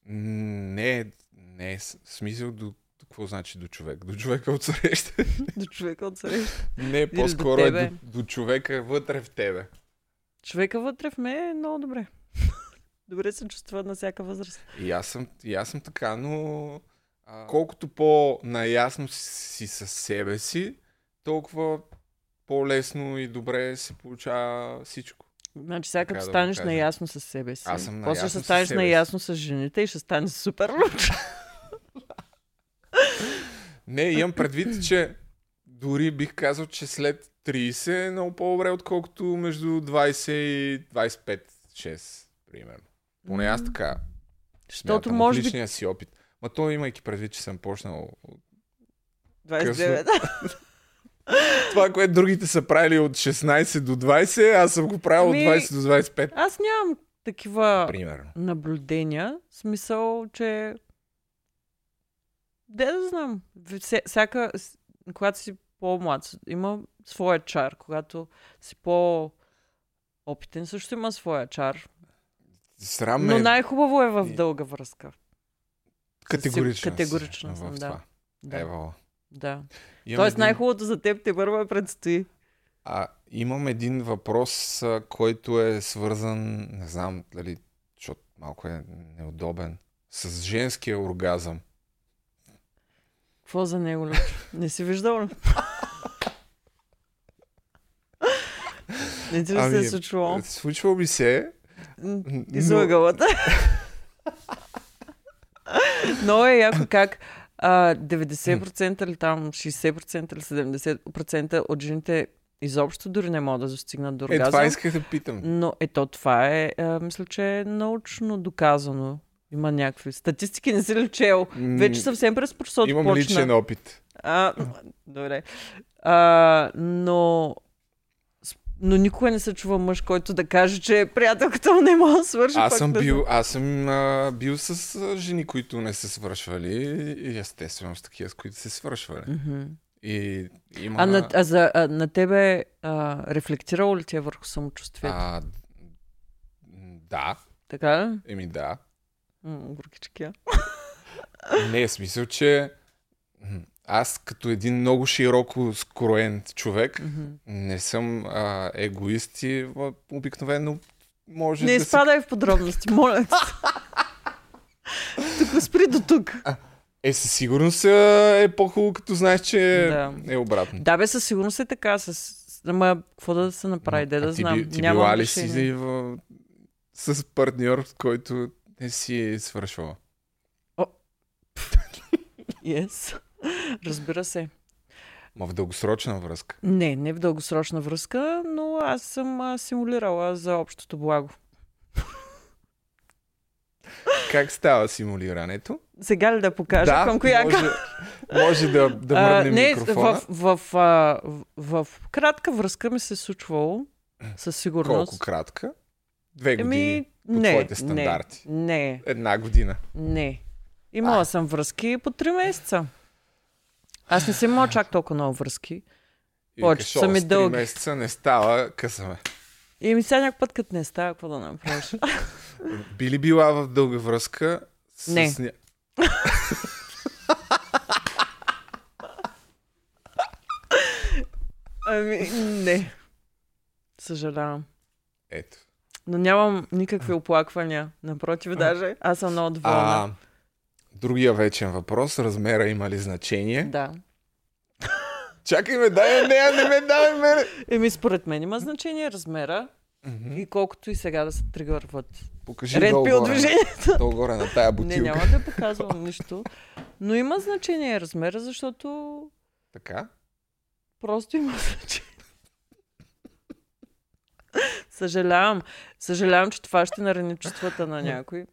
Не, не е смисъл до какво значи до човек? До човека от среща. до човека от среща. Не, по-скоро до е до, до човека вътре в тебе. Човека вътре в мен е много добре. добре се чувства на всяка възраст. И аз съм, и аз съм така, но а, колкото по-наясно си със себе си, толкова по-лесно и добре се получава всичко. Значи сега като да станеш наясно с себе си, Аз съм после ще станеш наясно с жените и ще стане супер Не, имам предвид, че дори бих казал, че след 30 е много по-добре, отколкото между 20 и 25-6, примерно. Поне аз така. Защото може личния би... си опит. Ма то имайки предвид, че съм почнал 29. Това, което другите са правили от 16 до 20, аз съм го правил ми... от 20 до 25. Аз нямам такива Примерно. наблюдения. Смисъл, че Де да знам. Всяка, когато си по-млад, има своя чар. Когато си по-опитен, също има своя чар. Срам Но най-хубаво е в дълга връзка. Категорично. Категорично съм, да. да. Ево. Да. Имам Тоест един... най-хубавото за теб те първо предстои. А, имам един въпрос, който е свързан, не знам дали, защото малко е неудобен, с женския оргазъм. Какво за него? Не си виждал ли? Не ти ли ами, се е случвало? Случвало ми се. Излагалата. Но е яко как а, 90% или там 60% или 70% от жените изобщо дори не могат да достигнат до оргазъм. Е, това исках да питам. Но ето това е, а, мисля, че е научно доказано. Има някакви статистики, не си ли чел? Вече съвсем през просото Имам почна. личен опит. А, добре. А, но но никога не се чува мъж, който да каже, че приятелката му не може да свърши. Аз съм, бил, аз съм а, бил с а, жени, които не са свършвали и естествено с такива, с които се свършвали. Mm-hmm. И има... А, на, а, за, а на тебе а, рефлектирало ли ти е върху самочувствието? А, да. Така ли? Еми да. Горкички. Не, е смисъл, че аз като един много широко скроен човек mm-hmm. не съм а, егоист и обикновено може не да Не изпадай в подробности, моля Тук спри до тук. Е, със сигурност е по-хубаво, като знаеш, че да. е обратно. Да, бе, със сигурност е така. С... Ама, какво да се направи, де да ти, знам. Ти Няма била ли си в... с партньор, който не си свършвала? О. yes. Разбира се. Ма в дългосрочна връзка? Не, не в дългосрочна връзка, но аз съм а, симулирала за общото благо. Как става симулирането? Сега ли да покажа да, към коя може, може да, да мръднем не, микрофона. В, в, в, в, в кратка връзка ми се е случвало със сигурност. Колко кратка? Две години Еми, по не, твоите стандарти. Не, не. Една година. Не. Имала а. съм връзки по три месеца. Аз не съм имала чак толкова много връзки. Повечето са ми дълги. месеца не става, късаме. И ми сега някакъв път, като не става, какво да направиш? Би ли била в дълга връзка с... Не. ами, не. Съжалявам. Ето. Но нямам никакви оплаквания. Напротив, даже аз съм много доволна. другия вечен въпрос. Размера има ли значение? Да. Чакай ме, дай не, не ме, дай ме. Еми, според мен има значение размера. Mm-hmm. И колкото и сега да се тригърват. Покажи Ред долу движението. Долу-горе на тая бутилка. Не, няма да показвам нищо. Но има значение размера, защото... Така? Просто има значение. Съжалявам. Съжалявам, че това ще нарани чувствата на някой.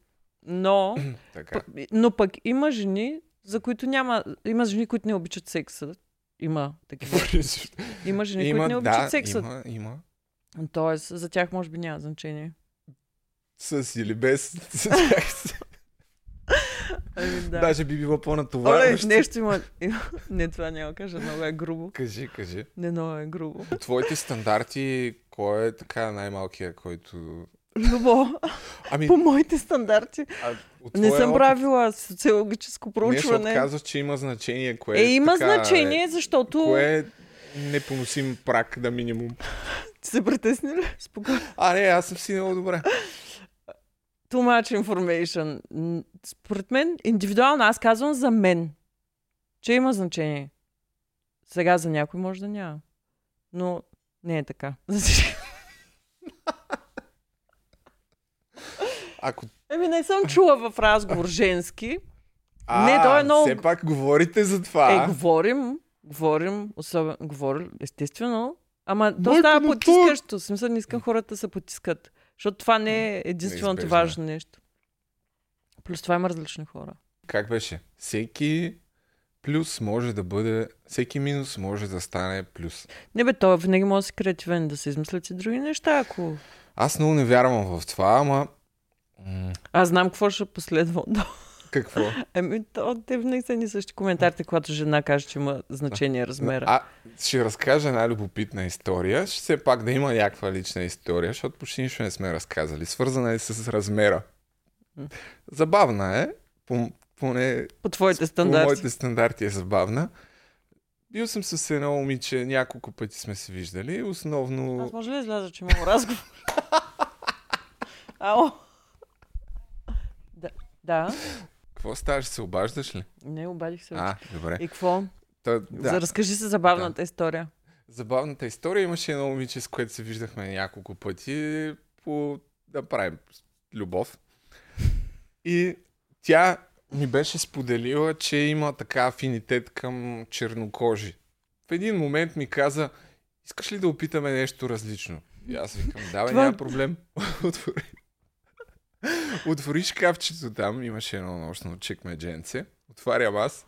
Но, така. Пък, но пък има жени, за които няма... Има жени, които не обичат секса. Има такива. има жени, има, които не обичат да, секса. Има, има. Тоест, за тях може би няма значение. С или без. С тях. Ами, да. Даже би било по-натоварващо. нещо има... Не, това няма кажа, много е грубо. Кажи, кажи. Не, много е грубо. По твоите стандарти, кой е така най-малкият, който... Любо. Ами... По моите стандарти. А, не съм опит... правила социологическо проучване. Не, казваш, че има значение. Кое е, има така, значение, защото... Кое е непоносим прак на минимум? Ти се притесни ли? Спокойно. А, не, аз съм си много добре too much information. Според мен, индивидуално, аз казвам за мен, че има значение. Сега за някой може да няма. Но не е така. Ако... Еми, не съм чула в разговор женски. А, не, то е много... все пак говорите за това. Е, говорим, говорим, особено, говорим, естествено. Ама то става потискащо. Смисъл, не искам хората да се потискат. Защото това не е единственото Неизбежно. важно нещо. Плюс това има различни хора. Как беше? Всеки плюс може да бъде, всеки минус може да стане плюс. Не бе, то винаги може да си креативен, да се измислят и други неща, ако... Аз много не вярвам в това, ама... Аз знам какво ще последва. Какво? Еми, то, те винаги са ни същи коментарите, когато жена каже, че има значение размера. А, ще разкажа една любопитна история. Ще все пак да има някаква лична история, защото почти нищо не сме разказали. Свързана е с размера. Забавна е, по, поне... По твоите стандарти. По моите стандарти е забавна. Бил съм с едно момиче, няколко пъти сме се виждали. Основно... Аз може ли изляза, че имам разговор? Ало. Да. да. Какво ставаш? Се обаждаш ли? Не, обадих се. А, добре. И какво? Та, да. За разкажи се забавната да. история. Забавната история имаше едно момиче, с което се виждахме няколко пъти по да правим любов. И тя ми беше споделила, че има така афинитет към чернокожи. В един момент ми каза, искаш ли да опитаме нещо различно? И аз викам, да, Това... няма проблем. Отвори. Отвори шкафчето там, имаше едно нощно чекмедженце. Отварям аз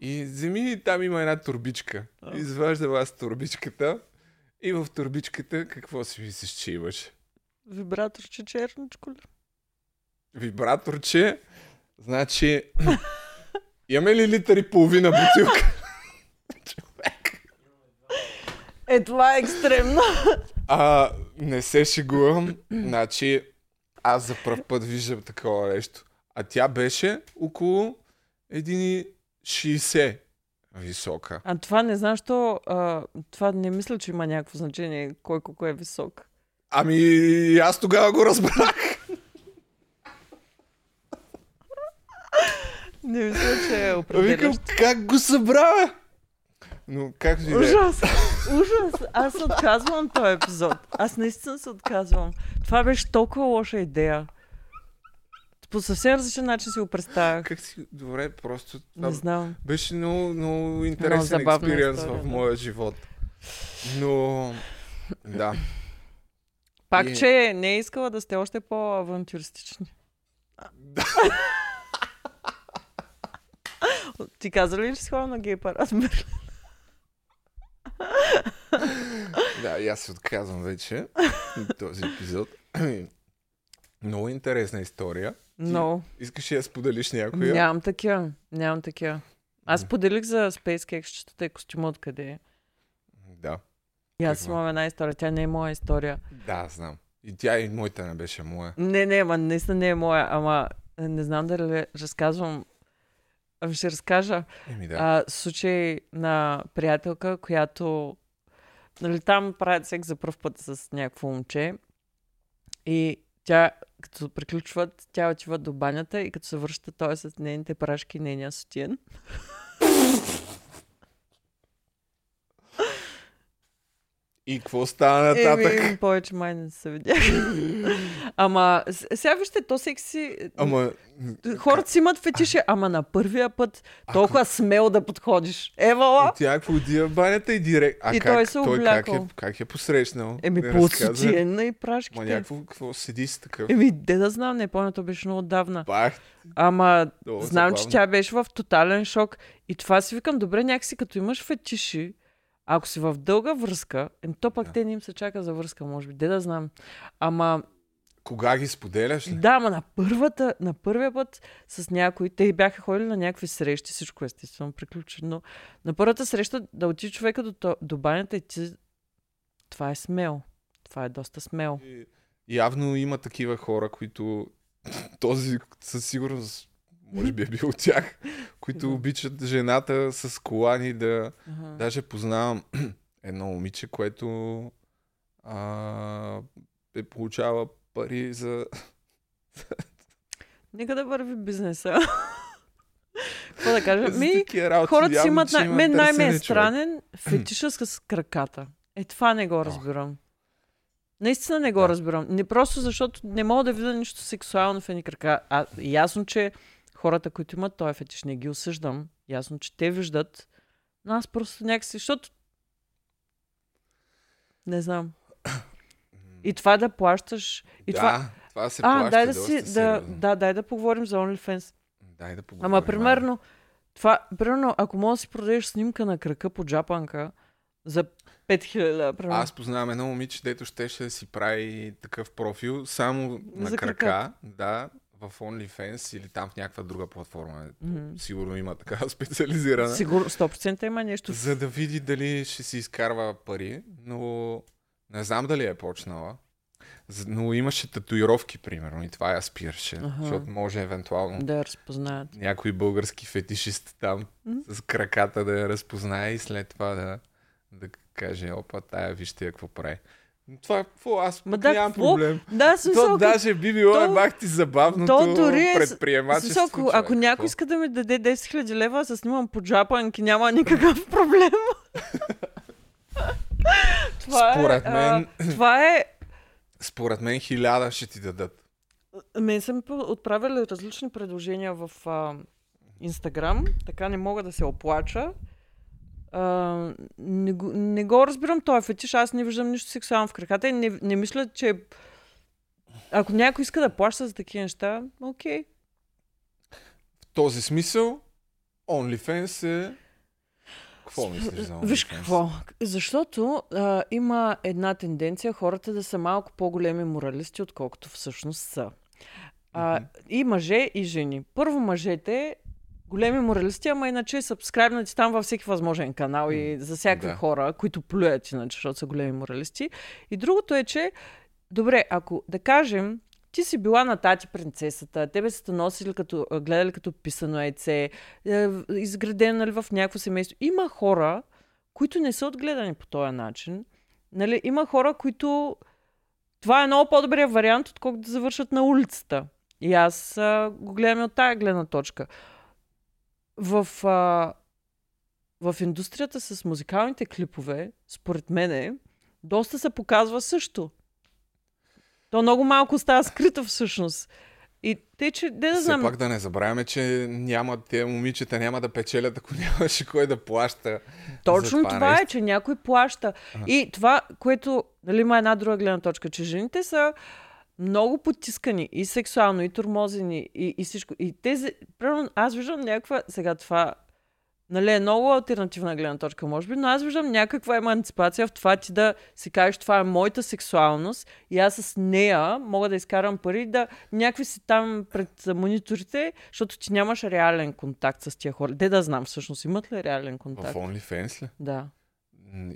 и вземи там има една турбичка. Изваждам аз турбичката и в турбичката какво си мислиш, че имаш? Вибраторче черничко ли? Вибраторче, значи имаме ли литър и половина бутилка? Човек. Е, това е екстремно. А, не се шегувам. Значи, аз за първ път виждам такова нещо. А тя беше около 1,60 висока. А това не знам, що... А, това не мисля, че има някакво значение кой колко е висок. Ами, аз тогава го разбрах. Не мисля, че е определящ. Викам, как го събра? Но как ви Ужас! Ужас! Аз отказвам този епизод. Аз наистина се отказвам. Това беше толкова лоша идея. По съвсем различен начин си го представях. Как си? Добре, просто... Не знам. Беше много, много интересен експириенс в моя живот. Но... Да. Пак, и... че не е искала да сте още по-авантюристични. Да. Ти каза ли, че си ходил на гей парад да, и аз се отказвам вече този епизод. Много интересна история. Но. Искаш ли да споделиш някоя? Нямам такива. Нямам такива. Аз поделих за SpaceX, че те костюма откъде е. Да. И аз имам една история. Тя не е моя история. Да, знам. И тя и моята не беше моя. Не, не, ама наистина не е моя, ама не знам дали разказвам ще разкажа. Еми, да. а, случай на приятелка, която нали, там правят секс за първ път с някакво момче и тя, като приключват, тя отива до банята и като се връща, той е с нейните прашки и нейния сутиен. И какво стана нататък? Еми, повече май не се видя. ама, сега вижте, то секси... Ама... Хората си имат фетиши, ама на първия път толкова а, смел да подходиш. Евала! Тя какво отива в банята и директ... А и как, той се той как е, как е посрещнал? Еми, по сутиена и прашките. Ма някакво, какво седи с такъв? Еми, де да знам, не помня, то беше много отдавна. Бах. Ама, Долу, знам, забавно. че тя беше в тотален шок. И това си викам, добре, някакси като имаш фетиши, ако си в дълга връзка, ем, то пък да. те не им се чака за връзка, може би. Де да знам. Ама... Кога ги споделяш ли? Да, ама на, първата, на първия път с някои, те бяха ходили на някакви срещи, всичко естествено приключено. На първата среща да отиде човека до, до банята и ти... Това е смел. Това е доста смел. И, явно има такива хора, които този със сигурност може би е бил от тях, които обичат жената с колани да... Ага. Даже познавам едно момиче, което а, е получава пари за... Нека да върви бизнеса. Какво да кажа? Ми, хората си имат... Най- мен най-ме е странен фетиша с краката. Е, това не го разбирам. Наистина не го да. разбирам. Не просто защото не мога да видя нищо сексуално в едни крака. А, ясно, че хората, които имат този фетиш, не ги осъждам. Ясно, че те виждат. Но аз просто някакси, защото не знам. И това да плащаш. И да, това... това се а, плаща дай да си, да, да, дай да поговорим за OnlyFans. Дай да поговорим. Ама, примерно, това, примерно, ако можеш да си продадеш снимка на крака по джапанка за 5000, примерно. Аз познавам едно момиче, дето щеше да си прави такъв профил само на крака. крака. Да, в OnlyFans или там в някаква друга платформа. Mm-hmm. Сигурно има така специализирана. Сигурно 100% има нещо. За да види дали ще си изкарва пари, но не знам дали е почнала. Но имаше татуировки, примерно, и това я спираше. Uh-huh. Защото може евентуално да разпознаят. Някой български фетишист там mm-hmm. с краката да я разпознае и след това да, да каже, опа, тая вижте какво прави. Това какво? Аз Ма да, нямам какво? проблем. Да, смисъл, то даже би било то, бах ти забавното то дори е, предприемачество. Смисъл, ако, ако някой иска да ми даде 10 000 лева, да снимам по джапанки, няма никакъв проблем. това е, Според е, мен... А, това е... Според мен хиляда ще ти дадат. Мен съм отправили различни предложения в Инстаграм, така не мога да се оплача. Uh, не, го, не го разбирам този фетиш, аз не виждам нищо сексуално в краката и не, не мисля, че ако някой иска да плаща за такива неща, окей. Okay. В този смисъл, OnlyFans е... Какво мислиш за OnlyFans? Виж какво, защото а, има една тенденция хората да са малко по-големи моралисти, отколкото всъщност са. А, mm-hmm. И мъже, и жени. Първо мъжете големи моралисти, ама иначе сабскрайбнати там във всеки възможен канал и за всякакви да. хора, които плюят иначе, защото са големи моралисти. И другото е, че, добре, ако да кажем, ти си била на тати принцесата, тебе сте носили като, гледали като писано яйце, е, изградено нали, в някакво семейство. Има хора, които не са отгледани по този начин. Нали, има хора, които това е много по-добрия вариант, отколкото да завършат на улицата. И аз а, го гледам от тая гледна точка в, а, в индустрията с музикалните клипове, според мене, доста се показва също. То много малко става скрито всъщност. И те, че, де да знам... Пак да не забравяме, че няма, те момичета няма да печелят, ако нямаше кой да плаща. Точно това, това е, че някой плаща. Ага. И това, което, нали, има една друга гледна точка, че жените са много потискани и сексуално, и тормозени, и, и всичко. И тези, примерно, аз виждам някаква, сега това, нали, е много альтернативна гледна точка, може би, но аз виждам някаква еманципация в това ти да си кажеш, това е моята сексуалност и аз с нея мога да изкарам пари, да някакви си там пред мониторите, защото ти нямаш реален контакт с тия хора. Де да знам всъщност, имат ли реален контакт? В OnlyFans ли? Да.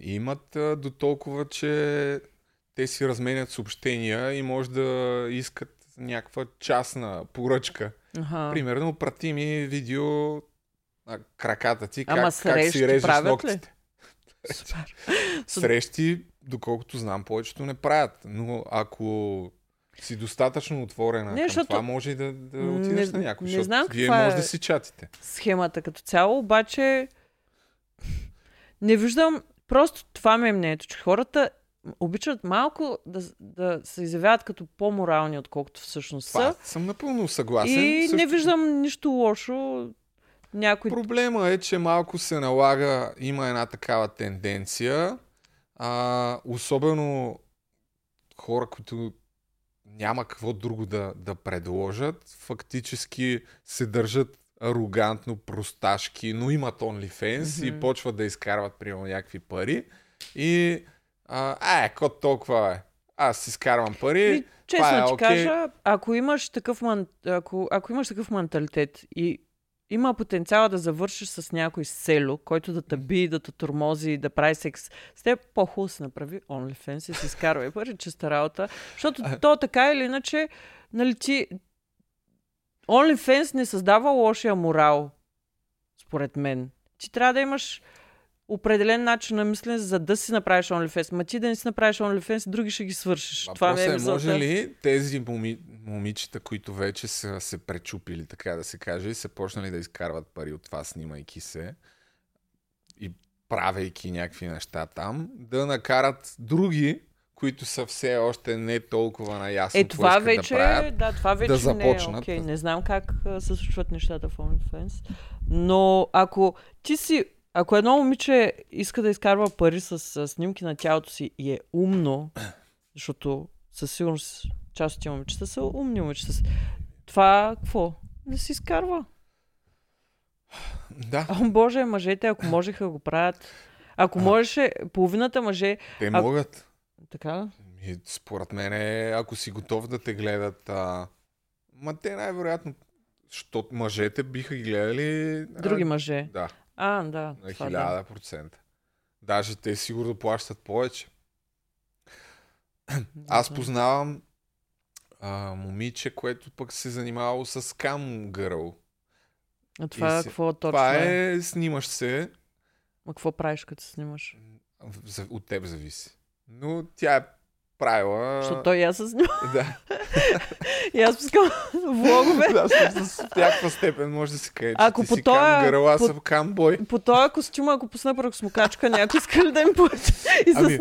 Имат до толкова, че те си разменят съобщения и може да искат някаква частна поръчка. Ага. Примерно, прати ми видео на краката ти, как, Ама как си режеш ногтите. Срещи, доколкото знам, повечето не правят. Но ако си достатъчно отворена не, към защото... това, може и да, да отидеш не, на някой, не знам вие може е да си чатите. Схемата като цяло, обаче не виждам, просто това ми е мнението, че хората обичат малко да, да се изявяват като по-морални, отколкото всъщност са. съм напълно съгласен. И Също... не виждам нищо лошо. Някой... Проблема е, че малко се налага, има една такава тенденция, а, особено хора, които няма какво друго да, да предложат, фактически се държат арогантно, просташки, но имат OnlyFans mm-hmm. и почват да изкарват примерно някакви пари. И а, е, кот толкова е. Аз си скарвам пари. И, честно е, ти okay. кажа, ако имаш, такъв ман... ако, ако имаш такъв менталитет и има потенциал да завършиш с някой село, който да те би, да те тормози, да прави секс. С теб по-хубаво се направи OnlyFans и си изкарвай пари, чиста работа. Защото то така или иначе, нали ти... OnlyFans не създава лошия морал, според мен. Ти трябва да имаш определен начин на мислене, за да си направиш OnlyFans. Ма ти да не си направиш OnlyFans, други ще ги свършиш. А Това е, може ли тези моми, момичета, които вече са се пречупили, така да се каже, и са почнали да изкарват пари от това, снимайки се и правейки някакви неща там, да накарат други, които са все още не толкова наясно е, това вече, да правят, да, това вече да започнат. Не, е, okay. не знам как се случват нещата в OnlyFans, но ако ти си ако едно момиче иска да изкарва пари с, с снимки на тялото си и е умно, защото със сигурност част от тия момичета са умни момичета. Това какво? Да си изкарва. Да. О, Боже, мъжете, ако можеха го правят. Ако а. можеше, половината мъже... Те а... могат. Така И, според мен, ако си готов да те гледат... А... Ма те най-вероятно, защото мъжете биха ги гледали... Други мъже. Да. А, да. На 1000%. Да. Даже те сигурно плащат повече. Аз познавам а, момиче, което пък се занимавало с кам гърл. А това е какво точно Това е, снимаш се. А какво правиш, като се снимаш? От теб зависи. Но тя е правила... Защото той и аз се снимам. Да. и аз пускам влогове. да, с, някаква степен може да се каже, ако по си тоя, кам гърл, аз съм кам бой. По този костюм, ако пусна първо смокачка, някой иска ли да им плати и ами,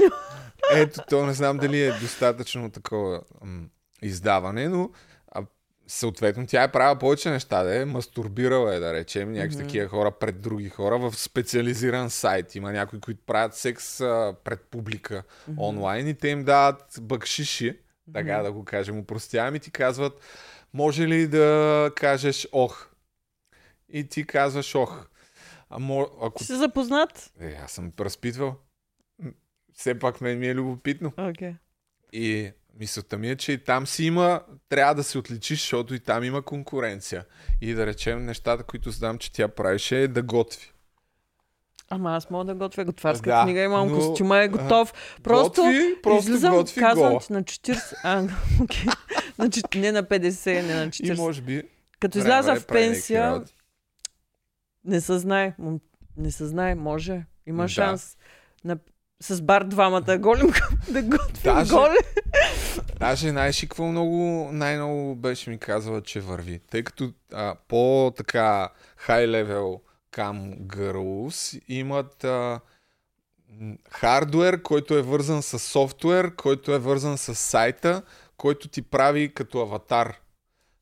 Ето, то не знам дали е достатъчно такова м- издаване, но съответно тя е правила повече неща, да е мастурбирала е, да речем, някакви mm-hmm. такива хора пред други хора в специализиран сайт. Има някои, които правят секс а, пред публика mm-hmm. онлайн и те им дават бъкшиши, mm-hmm. така да го кажем, упростявам и ти казват, може ли да кажеш ох? И ти казваш ох. А мо, ако... Си запознат? Е, аз съм разпитвал. Все пак мен ми е любопитно. Okay. И Мисълта ми е, че и там си има, трябва да се отличиш, защото и там има конкуренция. И да речем нещата, които знам, че тя правеше, е да готви. Ама аз мога да готвя готварска да, книга, имам но, костюма, е готов. Просто, готви, просто излизам, готви казвам, че на 40... А, okay. значи, не на 50, не на 40. И може би... Като изляза в пенсия, не се знае. Не се знае, може. Има да. шанс. На с бар двамата голим да готвим даже, голе. Даже знаеш какво много, най-много беше ми казала, че върви. Тъй като а, по-така high level cam girls имат а, хардвер, който е вързан с софтуер, който е вързан с сайта, който ти прави като аватар.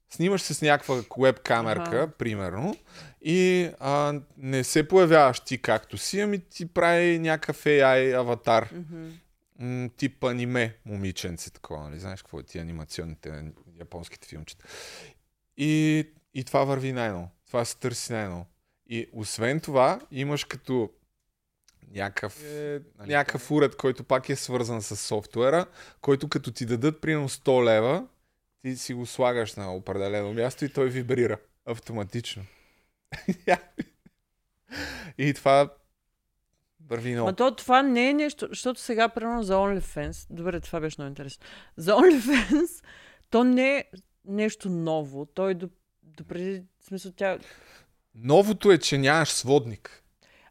Снимаш се с някаква веб камерка, ага. примерно, и а, не се появяваш ти както си, ами ти прави някакъв AI аватар. Mm-hmm. М- тип аниме, момиченце, такова, нали? Знаеш какво е ти анимационните японските филмчета. И, и това върви най-ново. Това се търси най-ново. И освен това, имаш като някакъв, е, нали, някакъв уред, който пак е свързан с софтуера, който като ти дадат примерно 100 лева, ти си го слагаш на определено място и той вибрира автоматично. и това върви много. Ма то това не е нещо, защото сега, примерно за OnlyFans, добре, това беше много интересно. За OnlyFans, то не е нещо ново. Той до, до преди, в смисъл тя... Новото е, че нямаш сводник.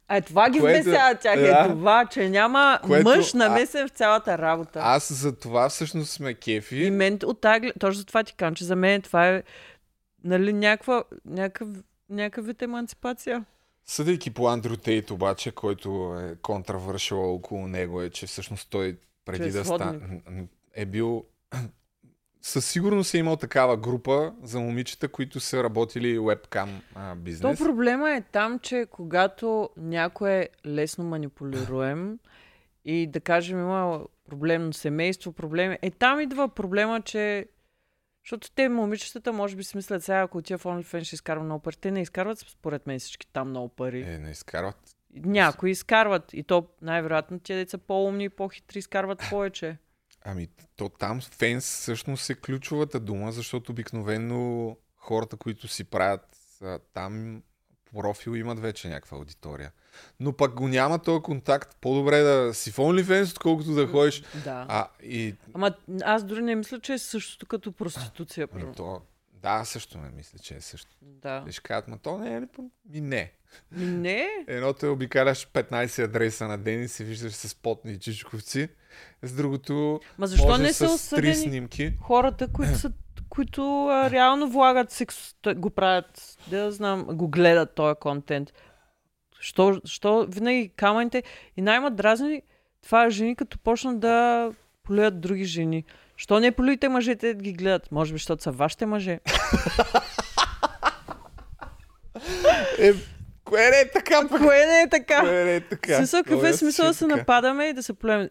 А е, това ги което, вмесява тях. Е да, е това, че няма което, мъж намесен а, в цялата работа. Аз за това всъщност сме кефи. И мен от тази, точно за това ти кажа, че за мен това е нали, някаква, някакъв, някакъв вид емансипация. Съдейки по Андрю Тейт обаче, който е контравършил около него, е, че всъщност той преди че е да стане е бил със сигурност е имал такава група за момичета, които са работили вебкам бизнес. То проблема е там, че когато някой е лесно манипулируем и да кажем има проблемно семейство, проблеми, е там идва проблема, че защото те момичетата може би си мислят сега, ако отида в OnlyFans ще изкарвам много пари. Те не изкарват според мен всички там много пари. Е, не изкарват. Някои изкарват. И то най-вероятно тия деца по-умни и по-хитри изкарват повече. Ами, то там фенс всъщност е ключовата дума, защото обикновено хората, които си правят там профил, имат вече някаква аудитория. Но пък го няма този контакт. По-добре да си в OnlyFans, отколкото да ходиш. Да. А, и... Ама аз дори не мисля, че е същото като проституция. Ами то, да, също не мисля, че е също. Да. Те ще кажат, ма то не е ли? Ми не. Ми не. Едното е обикаляш 15 адреса на ден и се виждаш с потни чичковци. С другото Ма защо може не са с три снимки. хората, които са които а, реално влагат секс, го правят, да знам, го гледат този контент. Що, що винаги камъните и най-ма дразни това е жени, като почнат да полюят други жени. Що не полюйте мъжете да ги гледат? Може би, защото са вашите мъже. е, кое не е така? Пък? Кое не е така? Кое не е така? Смисъл, какъв е смисъл да се нападаме и да се полюем?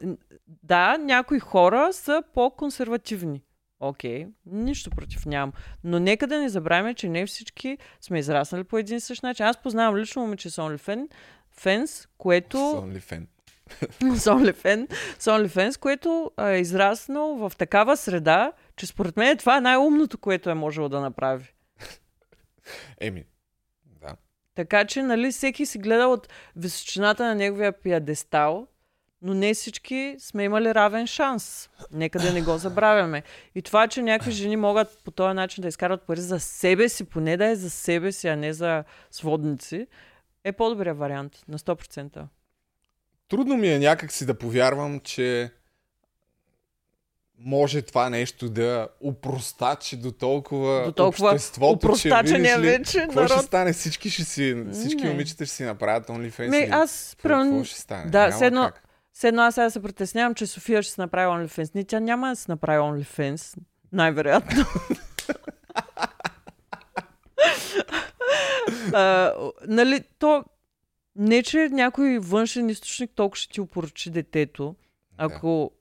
Да, някои хора са по-консервативни. Окей, okay, нищо против нямам. Но нека да не забравяме, че не всички сме израснали по един същ начин. Аз познавам лично момиче с OnlyFans, фенс, което... OnlyFans. OnlyFans, OnlyFans, което е израснал в такава среда, че според мен това е най-умното, което е можело да направи. Еми, да. Така че, нали, всеки си гледа от височината на неговия пиадестал но не всички сме имали равен шанс. Нека да не го забравяме. И това, че някакви жени могат по този начин да изкарват пари за себе си, поне да е за себе си, а не за сводници, е по-добрия вариант на 100%. Трудно ми е някак си да повярвам, че може това нещо да упростачи до толкова, до толкова обществото, че видиш ли, вече какво народ... ще стане? Всички, ще си, всички момичета ще си направят OnlyFans. Не, аз... Какво, какво ще стане? Да, седно, все едно аз сега се притеснявам, че София ще се направи OnlyFans. Не, тя няма да се направи OnlyFans. Най-вероятно. а, нали, то не, че някой външен източник толкова ще ти опоручи детето, ако... Да.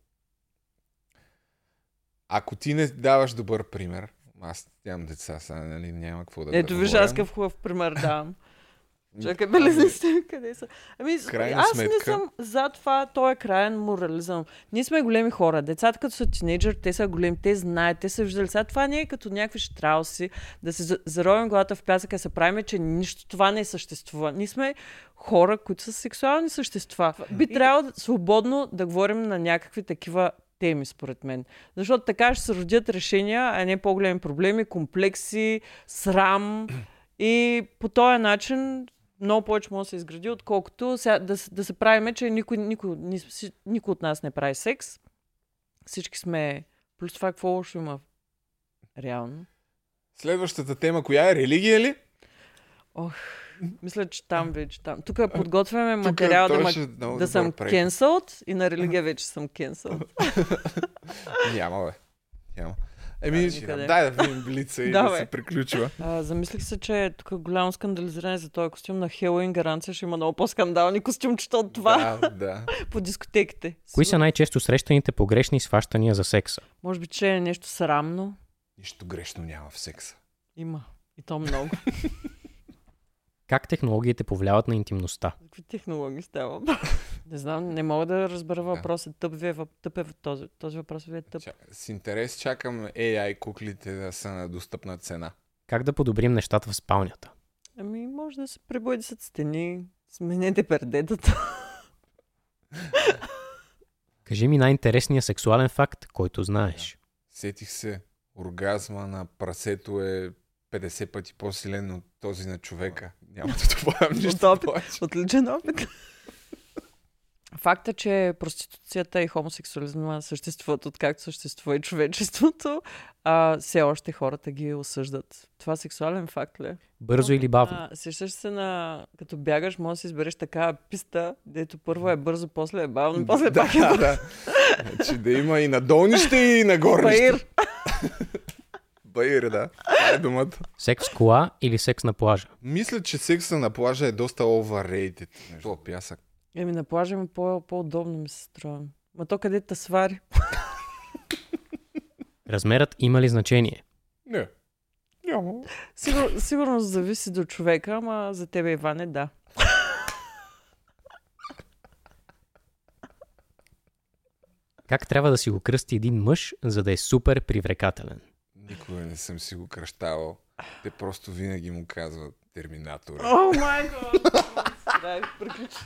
Ако ти не даваш добър пример, аз нямам деца, сега нали, няма какво да Ето виж, аз какъв хубав пример давам. Чакай, белезниците къде са? Ами, Крайна аз сметка... не съм за това, то е крайен морализъм. Ние сме големи хора. Децата като са тинейджър, те са големи, те знаят, те са виждали. Сега това не е като някакви штрауси, да се заровим главата в пясъка и се правиме, че нищо това не съществува. Ние сме хора, които са сексуални същества. Би трябвало свободно да говорим на някакви такива теми, според мен. Защото така ще се родят решения, а не по-големи проблеми, комплекси, срам. И по този начин много повече може да се изгради, отколкото сега, да, да се правиме, че никой, никой, никой, никой от нас не прави секс. Всички сме... Плюс това какво лошо има реално. Следващата тема, коя е? Религия ли? Ох, мисля, че там вече там. Тук подготвяме материал да, ма... да съм cancelled и на религия вече съм cancelled. Няма, бе. Няма. Еми, да, дай да видим блица и да, се приключва. А, замислих се, че тук голямо скандализиране за този костюм на Хелоуин гаранция ще има много по-скандални костюмчета от това. Да, да. по дискотеките. Кои са най-често срещаните погрешни сващания за секса? Може би, че е нещо срамно. Нищо грешно няма в секса. Има. И то много. Как технологиите повлияват на интимността? Какви технологии става? не знам, не мога да разбера въпроса. Тъп, ви е, тъп е този, този въпрос ви е тъп. С интерес чакам AI куклите да са на достъпна цена. Как да подобрим нещата в спалнята? Ами, може да се пребойдисат стени, сменете пердетата. Кажи ми най-интересния сексуален факт, който знаеш. Сетих се, оргазма на прасето е 50 пъти по-силен от този на човека. Няма да добавям нищо От опит. Отличен опит. Факта, че проституцията и хомосексуализма съществуват откакто съществува и човечеството, а все още хората ги осъждат. Това сексуален факт ли? Бързо или бавно? А, сещаш се на... Като бягаш, може да си избереш такава писта, дето първо е бързо, после е бавно, после да, пак е бързо. да. Значи да има и на долнище, и на горнище. Баир. Баир, да. Това е думата. Секс кола или секс на плажа? Мисля, че секса на плажа е доста overrated. Между пясък. Еми на плажа ми по- по-удобно ми се струва. Ма то къде те свари? Размерът има ли значение? Не. Няма. Сигур, сигурно зависи до човека, ама за тебе, Иване, да. Как трябва да си го кръсти един мъж, за да е супер привлекателен? Никога не съм си го кръщавал. Те просто винаги му казват терминатор. О, май гад! Да, приключи.